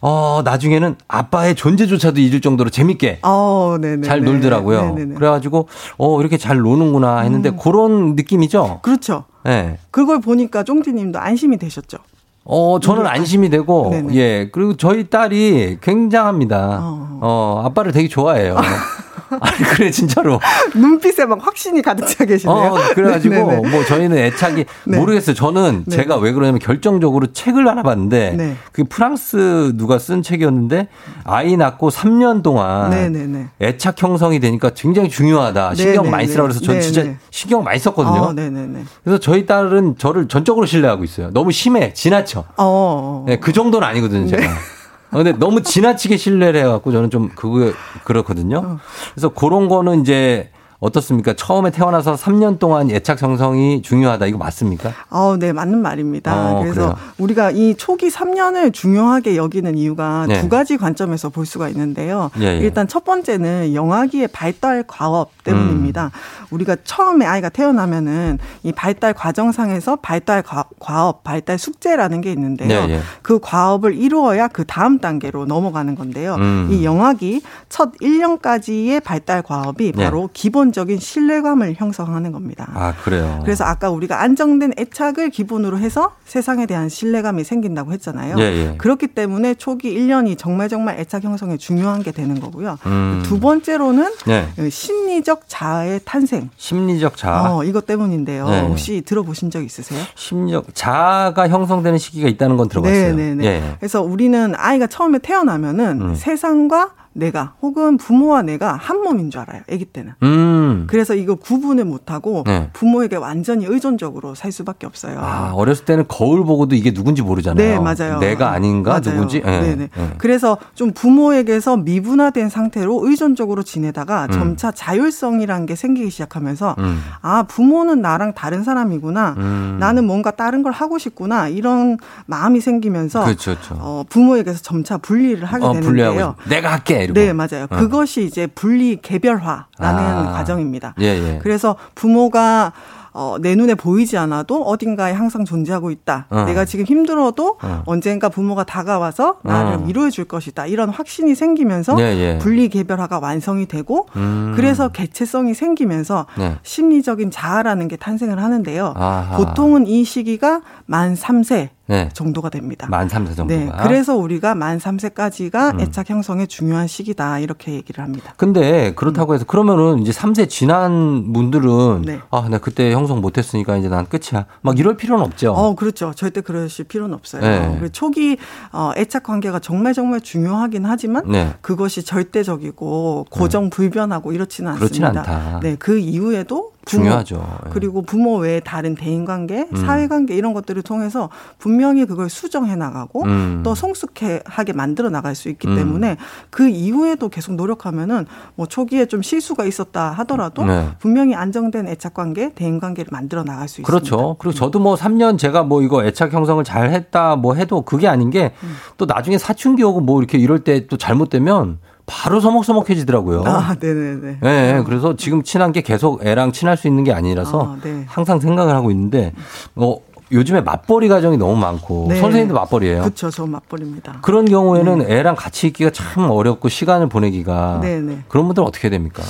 어 나중에는 아빠의 존재조차도 잊을 정도로 재밌게 어, 네네. 잘 놀더라고요. 네네네. 그래가지고 어 이렇게 잘 노는구나 했는데 그런 느낌이죠. 그렇죠. 네. 그걸 보니까 쫑디님도 안심이 되셨죠. 어, 저는 안심이 되고, 네네. 예. 그리고 저희 딸이 굉장합니다. 어, 아빠를 되게 좋아해요. 아니, 그래, 진짜로. 눈빛에 막 확신이 가득 차 계시네요. 어, 그래가지고, 네네네. 뭐, 저희는 애착이, 네. 모르겠어요. 저는 네. 제가 왜 그러냐면 결정적으로 책을 하나 봤는데, 네. 그 프랑스 누가 쓴 책이었는데, 아이 낳고 3년 동안 네네네. 애착 형성이 되니까 굉장히 중요하다. 신경 네네네. 많이 쓰라고 그래서 전. 진짜 신경 많이 썼거든요. 어. 그래서 저희 딸은 저를 전적으로 신뢰하고 있어요. 너무 심해, 지나쳐. 어, 어. 네, 그 정도는 아니거든요, 제가. 어, 근데 너무 지나치게 신뢰를 해갖고 저는 좀 그거 그렇거든요. 그래서 그런 거는 이제 어떻습니까? 처음에 태어나서 3년 동안 애착 형성이 중요하다. 이거 맞습니까? 어, 네, 맞는 말입니다. 어, 그래서 그래요? 우리가 이 초기 3년을 중요하게 여기는 이유가 네. 두 가지 관점에서 볼 수가 있는데요. 예, 예. 일단 첫 번째는 영아기의 발달 과업 때문입니다. 음. 우리가 처음에 아이가 태어나면은 이 발달 과정상에서 발달 과, 과업, 발달 숙제라는 게 있는데요. 예, 예. 그 과업을 이루어야 그 다음 단계로 넘어가는 건데요. 음. 이 영아기 첫 1년까지의 발달 과업이 네. 바로 기본 적인 신뢰감을 형성하는 겁니다. 아, 그래요. 그래서 아까 우리가 안정된 애착을 기본으로 해서 세상에 대한 신뢰감이 생긴다고 했잖아요. 예, 예. 그렇기 때문에 초기 1년이 정말 정말 애착 형성에 중요한 게 되는 거고요. 음. 두 번째로는 네. 심리적 자아의 탄생. 심리적 자아. 어, 이것 때문인데요. 네. 혹시 들어보신 적 있으세요? 심리적 자아가 형성되는 시기가 있다는 건 들어봤어요. 네 네네. 예. 그래서 우리는 아이가 처음에 태어나면은 음. 세상과 내가 혹은 부모와 내가 한 몸인 줄 알아요. 아기 때는. 음. 그래서 이거 구분을 못하고 네. 부모에게 완전히 의존적으로 살 수밖에 없어요. 아, 어렸을 때는 거울 보고도 이게 누군지 모르잖아요. 네, 맞아요. 내가 아닌가 맞아요. 누군지. 예. 네네. 예. 그래서 좀 부모에게서 미분화된 상태로 의존적으로 지내다가 음. 점차 자율성이라는 게 생기기 시작하면서 음. 아 부모는 나랑 다른 사람이구나. 음. 나는 뭔가 다른 걸 하고 싶구나. 이런 마음이 생기면서 그렇죠, 그렇죠. 어, 부모에게서 점차 분리를 하게 어, 되는데요. 내가 할게 이러고. 네, 맞아요. 어. 그것이 이제 분리 개별화라는 아. 과정입니다. 예, 예. 그래서 부모가 어, 내 눈에 보이지 않아도 어딘가에 항상 존재하고 있다. 어. 내가 지금 힘들어도 어. 언젠가 부모가 다가와서 나를 어. 위로해 줄 것이다. 이런 확신이 생기면서 예, 예. 분리 개별화가 완성이 되고 음. 그래서 개체성이 생기면서 네. 심리적인 자아라는 게 탄생을 하는데요. 아하. 보통은 이 시기가 만 3세 네. 정도가 됩니다. 만 3세 정도가. 네, 그래서 우리가 만 3세까지가 음. 애착 형성의 중요한 시기다 이렇게 얘기를 합니다. 근데 그렇다고 해서 그러면은 이제 3세 지난 분들은 네. 아, 나 그때 형성 못 했으니까 이제 난 끝이야. 막 이럴 필요는 없죠. 어, 그렇죠. 절대 그러실 필요는 없어요. 네. 그리고 초기 어, 애착 관계가 정말 정말 중요하긴 하지만 네. 그것이 절대적이고 고정 불변하고 이렇지는 그렇진 않습니다. 않다. 네, 그 이후에도 부모, 중요하죠. 예. 그리고 부모 외에 다른 대인 관계, 음. 사회 관계 이런 것들을 통해서 분명히 그걸 수정해 나가고 음. 또 성숙하게 만들어 나갈 수 있기 음. 때문에 그 이후에도 계속 노력하면은 뭐 초기에 좀 실수가 있었다 하더라도 네. 분명히 안정된 애착 관계, 대인 관계를 만들어 나갈 수 있습니다. 그렇죠. 그리고 저도 뭐 3년 제가 뭐 이거 애착 형성을 잘 했다 뭐 해도 그게 아닌 게또 음. 나중에 사춘기 오고 뭐 이렇게 이럴 때 또 잘못되면 바로 서먹서먹해지더라고요. 아, 네네 네. 네, 그래서 지금 친한 게 계속 애랑 친할 수 있는 게 아니라서 아, 네. 항상 생각을 하고 있는데 어 요즘에 맞벌이 가정이 너무 많고 네. 선생님도 맞벌이에요. 그렇죠. 저 맞벌입니다. 그런 경우에는 애랑 같이 있기가 참 어렵고 시간을 보내기가 네네. 그런 분들은 어떻게 됩니까?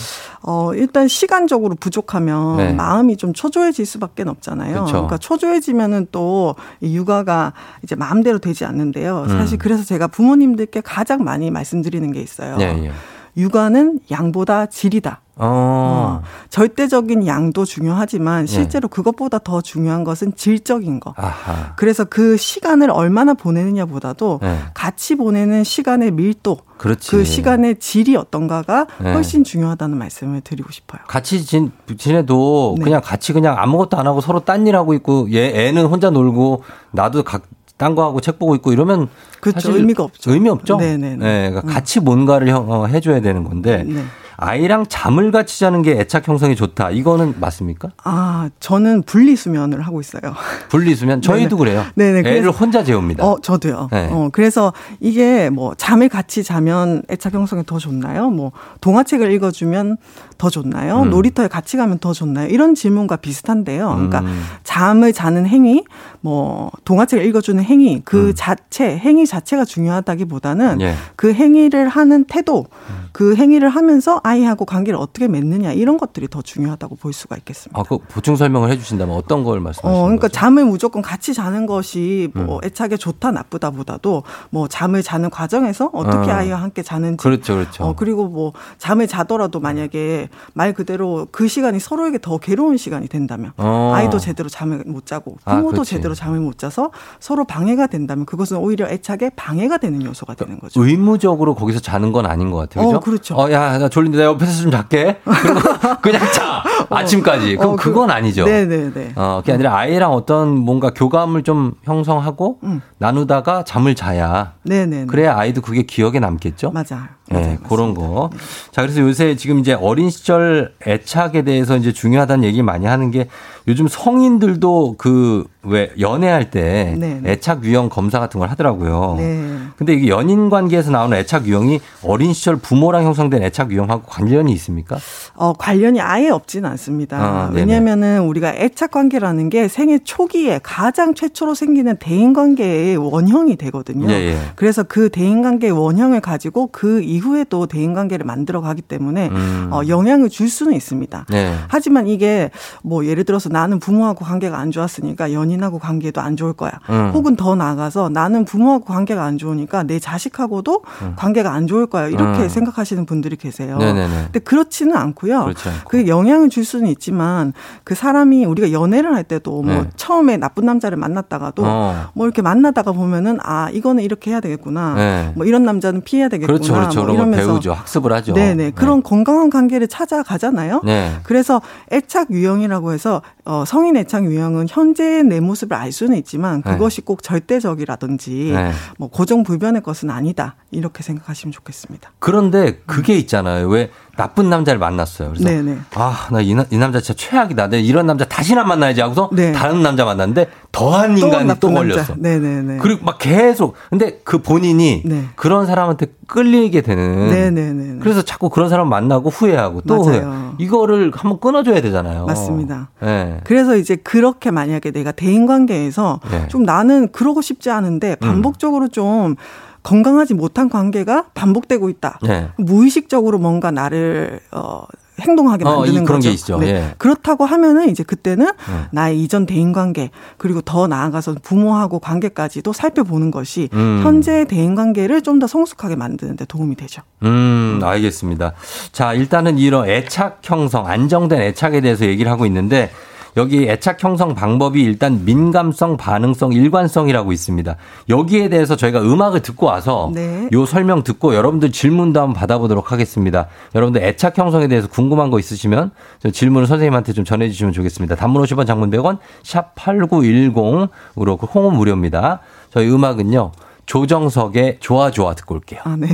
어, 일단 시간적으로 부족하면 네. 마음이 좀 초조해질 수밖에 없잖아요. 그쵸. 러니까 초조해지면은 또이 육아가 이제 마음대로 되지 않는데요. 음. 사실 그래서 제가 부모님들께 가장 많이 말씀드리는 게 있어요. 예, 예. 육아는 양보다 질이다. 어. 절대적인 양도 중요하지만 네. 실제로 그것보다 더 중요한 것은 질적인 거. 아하. 그래서 그 시간을 얼마나 보내느냐보다도 네. 같이 보내는 시간의 밀도, 그렇지. 그 시간의 질이 어떤가가 네. 훨씬 중요하다는 말씀을 드리고 싶어요. 같이 지, 지내도 네. 그냥 같이 그냥 아무것도 안 하고 서로 딴 일 하고 있고 얘 애는 혼자 놀고 나도 각 딴 거 하고 책 보고 있고 이러면 그렇죠. 의미가 없죠. 의미 없죠. 네네네. 네, 그러니까 같이 뭔가를 형- 어, 해줘야 되는 건데 네. 아이랑 잠을 같이 자는 게 애착 형성이 좋다. 이거는 맞습니까? 아, 저는 분리 수면을 하고 있어요. 분리 수면 저희도 네네. 그래요. 네네, 애를 그래서- 혼자 재웁니다. 어, 저도요. 네. 어, 그래서 이게 뭐 잠을 같이 자면 애착 형성이 더 좋나요? 뭐 동화책을 읽어주면 더 좋나요? 음. 놀이터에 같이 가면 더 좋나요? 이런 질문과 비슷한데요. 그러니까 음. 잠을 자는 행위, 뭐 동화책을 읽어주는 행위, 그 자체, 행위 자체가 중요하다기보다는 예. 그 행위를 하는 태도, 그 행위를 하면서 아이하고 관계를 어떻게 맺느냐 이런 것들이 더 중요하다고 볼 수가 있겠습니다. 아, 그 보충 설명을 해주신다면 어떤 걸 말씀하시는 어, 그러니까 거죠? 잠을 무조건 같이 자는 것이 뭐 음. 애착에 좋다 나쁘다보다도 뭐 잠을 자는 과정에서 어떻게 어. 아이와 함께 자는지 그렇죠, 그렇죠. 어, 그리고 뭐 잠을 자더라도 만약에 말 그대로 그 시간이 서로에게 더 괴로운 시간이 된다면 어. 아이도 제대로 잠을 못 자고 아, 부모도 그렇지. 제대로 잠을 못 자서 서로 방해가 된다면 그것은 오히려 애착에 방해가 되는 요소가 되는 거죠. 의무적으로 거기서 자는 건 아닌 것 같아요. 그죠? 어, 그렇죠. 어, 야, 나 졸린데 내가 옆에서 좀 잘게. 그리고 그냥 자. 아침까지. 그럼 어, 그- 그건 아니죠. 네네네. 어, 그게 아니라 아이랑 어떤 뭔가 교감을 좀 형성하고 음. 나누다가 잠을 자야. 네네. 그래야 아이도 그게 기억에 남겠죠? 맞아요. 네, 그런 거. 자, 그래서 요새 지금 이제 어린 시절 애착에 대해서 이제 중요하다는 얘기 많이 하는 게 요즘 성인들도 그 왜 연애할 때 네, 네. 애착 유형 검사 같은 걸 하더라고요. 네. 근데 이게 연인 관계에서 나오는 애착 유형이 어린 시절 부모랑 형성된 애착 유형하고 관련이 있습니까? 어, 관련이 아예 없지는 않습니다. 아. 왜냐면은 우리가 애착 관계라는 게 생애 초기에 가장 최초로 생기는 대인 관계의 원형이 되거든요. 예, 예. 그래서 그 대인 관계의 원형을 가지고 그 이후에도 대인 관계를 만들어 가기 때문에 음. 어, 영향을 줄 수는 있습니다. 네. 하지만 이게 뭐 예를 들어서 나는 부모하고 관계가 안 좋았으니까 연인하고 관계도 안 좋을 거야. 음. 혹은 더 나아가서 나는 부모하고 관계가 안 좋으니까 내 자식하고도 관계가 안 좋을 거야. 이렇게 음. 생각하시는 분들이 계세요. 네네 네. 근데 그렇지는 않고요. 그렇지 않고. 그게 영향을 줄 수는 있지만 그 사람이 우리가 연애를 할 때도 뭐 네. 처음에 나쁜 남자를 만났다가도 어. 뭐 이렇게 만나다가 보면은 아 이거는 이렇게 해야 되겠구나. 네. 뭐 이런 남자는 피해야 되겠구나. 그렇죠, 그렇죠. 뭐 이러면서 배우죠. 학습을 하죠. 네네 그런 건강한 관계를 찾아가잖아요. 네. 그래서 애착 유형이라고 해서 어, 성인 애착 유형은 현재의 내 모습을 알 수는 있지만 네. 그것이 꼭 절대적이라든지 네. 뭐 고정불변의 것은 아니다 이렇게 생각하시면 좋겠습니다. 그런데 그게 있잖아요. 왜 나쁜 남자를 만났어요. 그래서 네네. 아, 나이 남자 진짜 최악이다. 내가 이런 남자 다시는 안 만나야지 하고서 다른 남자 만났는데 더한 네. 또 인간이 또 걸렸어. 네네네. 그리고 막 계속 근데 그 본인이 네. 그런 사람한테 끌리게 되는 네네네. 그래서 자꾸 그런 사람 만나고 후회하고 또. 후회. 이거를 한번 끊어줘야 되잖아요. 맞습니다. 네. 그래서 이제 그렇게 만약에 내가 대인 관계에서 네. 좀 나는 그러고 싶지 않은데 반복적으로 좀 건강하지 못한 관계가 반복되고 있다. 네. 무의식적으로 뭔가 나를 어 행동하게 어, 만드는 이- 그런 거죠. 게 있죠. 예. 그렇다고 하면은 이제 그때는 네. 나의 이전 대인 관계 그리고 더 나아가서 부모하고 관계까지도 살펴보는 것이 음. 현재의 대인 관계를 좀 더 성숙하게 만드는 데 도움이 되죠. 음, 알겠습니다. 자, 일단은 이런 애착 형성, 안정된 애착에 대해서 얘기를 하고 있는데 여기 애착 형성 방법이 일단 민감성, 반응성, 일관성이라고 있습니다. 여기에 대해서 저희가 음악을 듣고 와서 네. 요 설명 듣고 여러분들 질문도 한번 받아보도록 하겠습니다. 여러분들 애착 형성에 대해서 궁금한 거 있으시면 저 질문을 선생님한테 좀 전해주시면 좋겠습니다. 단문 50원, 장문 100원, 샵 8910으로 그 홍은 무료입니다. 저희 음악은요. 조정석의 좋아 좋아 듣고 올게요. 아, 네.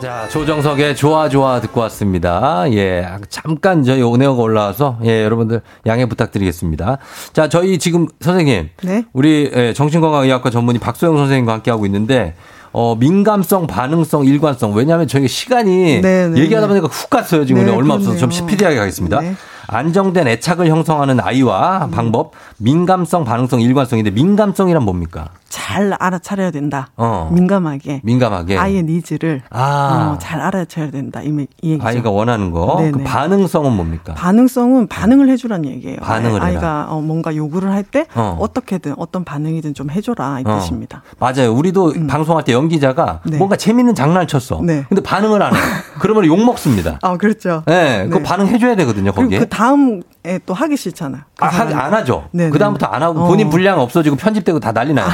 자, 조정석의 좋아 좋아 듣고 왔습니다. 예, 잠깐 저희 오네어가 올라와서 예, 여러분들 양해 부탁드리겠습니다. 자, 저희 지금 선생님, 네. 우리 예, 정신건강의학과 전문의 박소영 선생님과 함께 하고 있는데 어, 민감성, 반응성, 일관성. 왜냐하면 저희가 시간이 네, 네, 얘기하다 네. 보니까 훅 갔어요. 지금 네, 얼마 없어서 좀. 스피디하게 가겠습니다. 네. 안정된 애착을 형성하는 아이와 음. 방법, 민감성, 반응성, 일관성인데 민감성이란 뭡니까? 잘 알아차려야 된다. 어. 민감하게. 민감하게. 아이의 needs를 아. 어, 잘 알아차려야 된다. 이, 매- 이 얘기죠. 아이가 원하는 거. 그 반응성은 뭡니까? 반응성은 반응을 해주란 얘기예요. 반응을 아이- 해라. 아이가 어, 뭔가 요구를 할때 어. 어. 떻게든 어떤 반응이든 좀 해줘라 이 어. 뜻입니다. 맞아요. 우리도 방송할 때 연기자가 네. 뭔가 재밌는 장난을 쳤어. 네. 근데 반응을 안 해. 그러면 욕 먹습니다. 아 그렇죠. 네, 그 네. 반응해줘야 되거든요, 거기에. 그 다음에 또 하기 싫잖아. 그 아, 하-. 안 하죠. 네네. 그다음부터 안 하고 어. 아, 본인 분량 없어지고 편집되고 다 난리 나요.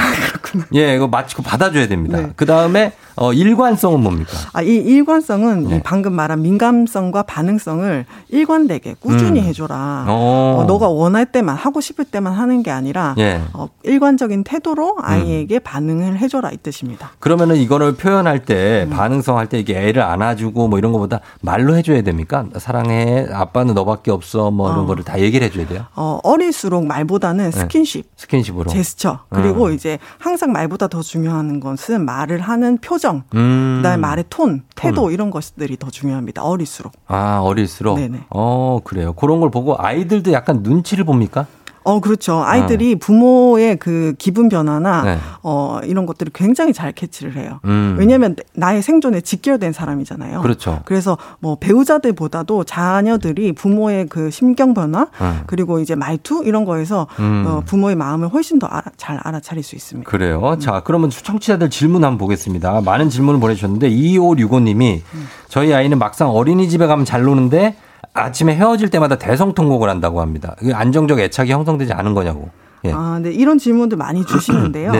예, 이거 마치고 받아줘야 됩니다. 네. 그다음에 어, 일관성은 뭡니까? 아, 이 일관성은 네. 이 방금 말한 민감성과 반응성을 일관되게 꾸준히 음. 해줘라. 어. 어, 너가 원할 때만 하고 싶을 때만 하는 게 아니라 예. 어, 일관적인 태도로 아이에게 반응을 해줘라 이 뜻입니다. 그러면은 이거를 표현할 때 음. 반응성 할 때 이게 애를 안아주고 뭐 이런 거보다 말로 해줘야 됩니까? 사랑해, 아빠는 너밖에 없어 뭐 이런 어. 거를 다 얘기를 해줘야 돼요. 어, 어릴수록 말보다는 네. 스킨십, 스킨십으로. 제스처 그리고 음. 이제 항상 말보다 더 중요한 것은 말을 하는 표정, 음. 그다음에 말의 톤, 태도 이런 것들이 더 중요합니다. 어릴수록. 아, 어릴수록? 네네. 어, 그래요. 그런 걸 보고 아이들도 약간 눈치를 봅니까? 어, 그렇죠. 아이들이 부모의 그 기분 변화나 네. 어, 이런 것들을 굉장히 잘 캐치를 해요. 음. 왜냐하면 나의 생존에 직결된 사람이잖아요. 그렇죠. 그래서 뭐 배우자들보다도 자녀들이 부모의 그 심경 변화 음. 그리고 이제 말투 이런 거에서 음. 어, 부모의 마음을 훨씬 더 알아, 잘 알아차릴 수 있습니다. 그래요. 자, 그러면 청취자들 질문 한번 보겠습니다. 많은 질문을 보내주셨는데 2565님이 저희 아이는 막상 어린이집에 가면 잘 노는데 아침에 헤어질 때마다 대성통곡을 한다고 합니다. 안정적 애착이 형성되지 않은 거냐고. 예. 아, 네. 이런 질문들 많이 주시는데요.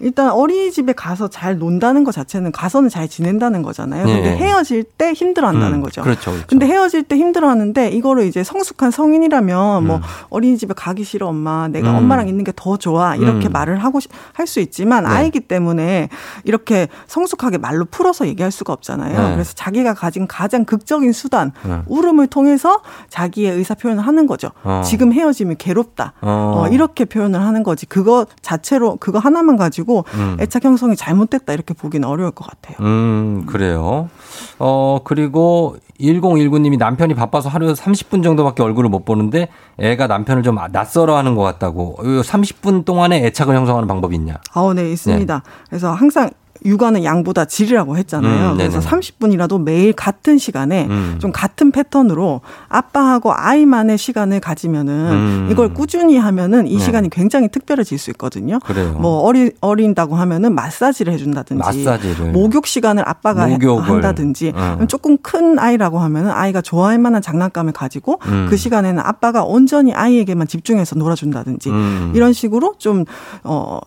일단 어린이집에 가서 잘 논다는 것 자체는 가서는 잘 지낸다는 거잖아요. 근데 예. 헤어질 때 힘들어한다는 음, 거죠. 그렇죠, 그렇죠. 근데 헤어질 때 힘들어하는데 이거를 이제 성숙한 성인이라면 뭐 음. 어린이집에 가기 싫어 엄마, 내가 음. 엄마랑 있는 게 더 좋아 이렇게 음. 말을 하고 할 수 있지만 네. 아이기 때문에 이렇게 성숙하게 말로 풀어서 얘기할 수가 없잖아요. 네. 그래서 자기가 가진 가장 극적인 수단 네. 울음을 통해서 자기의 의사 표현을 하는 거죠. 어. 지금 헤어지면 괴롭다. 어. 어, 이렇게 표현 을 하는 거지. 그거 자체로 그거 하나만 가지고 음. 애착 형성이 잘못됐다 이렇게 보기는 어려울 것 같아요. 음, 그래요. 어, 그리고 1019님이 남편이 바빠서 하루에 30분 정도밖에 얼굴을 못 보는데 애가 남편을 좀 낯설어 하는 것 같다고. 30분 동안에 애착을 형성하는 방법이 있냐? 아, 네, 있습니다. 그래서 항상 육아는 양보다 질이라고 했잖아요. 음, 그래서 네네. 30분이라도 매일 같은 시간에 음. 좀 같은 패턴으로 아빠하고 아이만의 시간을 가지면은 음. 이걸 꾸준히 하면은 이 네. 시간이 굉장히 특별해질 수 있거든요. 그래요. 뭐 어리 어린다고 하면은 마사지를 해준다든지, 마사지를. 목욕 시간을 아빠가 해- 목욕을. 한다든지, 어. 조금 큰 아이라고 하면은 아이가 좋아할 만한 장난감을 가지고 음. 그 시간에는 아빠가 온전히 아이에게만 집중해서 놀아준다든지 음. 이런 식으로 좀 어.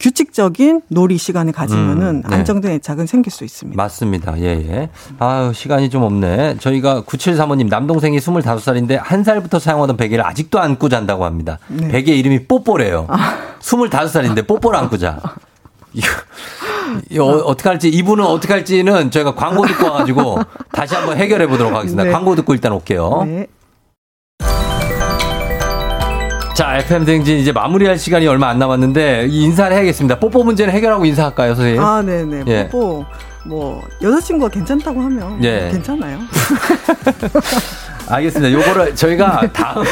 규칙적인 놀이 시간을 가지면은 음, 네. 안정된 애착은 생길 수 있습니다. 맞습니다. 예, 예. 아유, 시간이 좀 없네. 저희가 9735님, 남동생이 25살인데 한 살부터 사용하던 베개를 아직도 안고 잔다고 합니다. 네. 베개 이름이 뽀뽀래요. 25살인데 뽀뽀를 안고 자. 이거, 이거 어, 어떻게 할지, 이분은 어떻게 할지는 저희가 광고 듣고 와가지고 다시 한번 해결해 보도록 하겠습니다. 네. 광고 듣고 일단 올게요. 네. 자, FM 대행진 이제 마무리할 시간이 얼마 안 남았는데 이 인사를 해야겠습니다. 뽀뽀 문제는 해결하고 인사할까요, 선생님? 아, 네 네. 예. 뽀뽀. 뭐, 여자친구가 괜찮다고 하면 예. 괜찮아요. 알겠습니다. 요거를 저희가 다음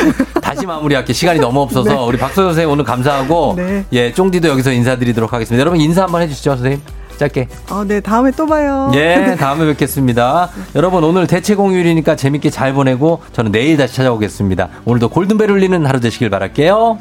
다시 마무리할게 시간이 너무 없어서 네. 우리 박소연 선생님 오늘 감사하고 네. 예 쫑디도 여기서 인사드리도록 하겠습니다. 여러분 인사 한번 해주시죠, 선생님. 짧게. 어, 네, 다음에 또 봐요. 예, 다음에 뵙겠습니다. 여러분 오늘 대체 공휴일이니까 재밌게 잘 보내고 저는 내일 다시 찾아오겠습니다. 오늘도 골든벨 울리는 하루 되시길 바랄게요.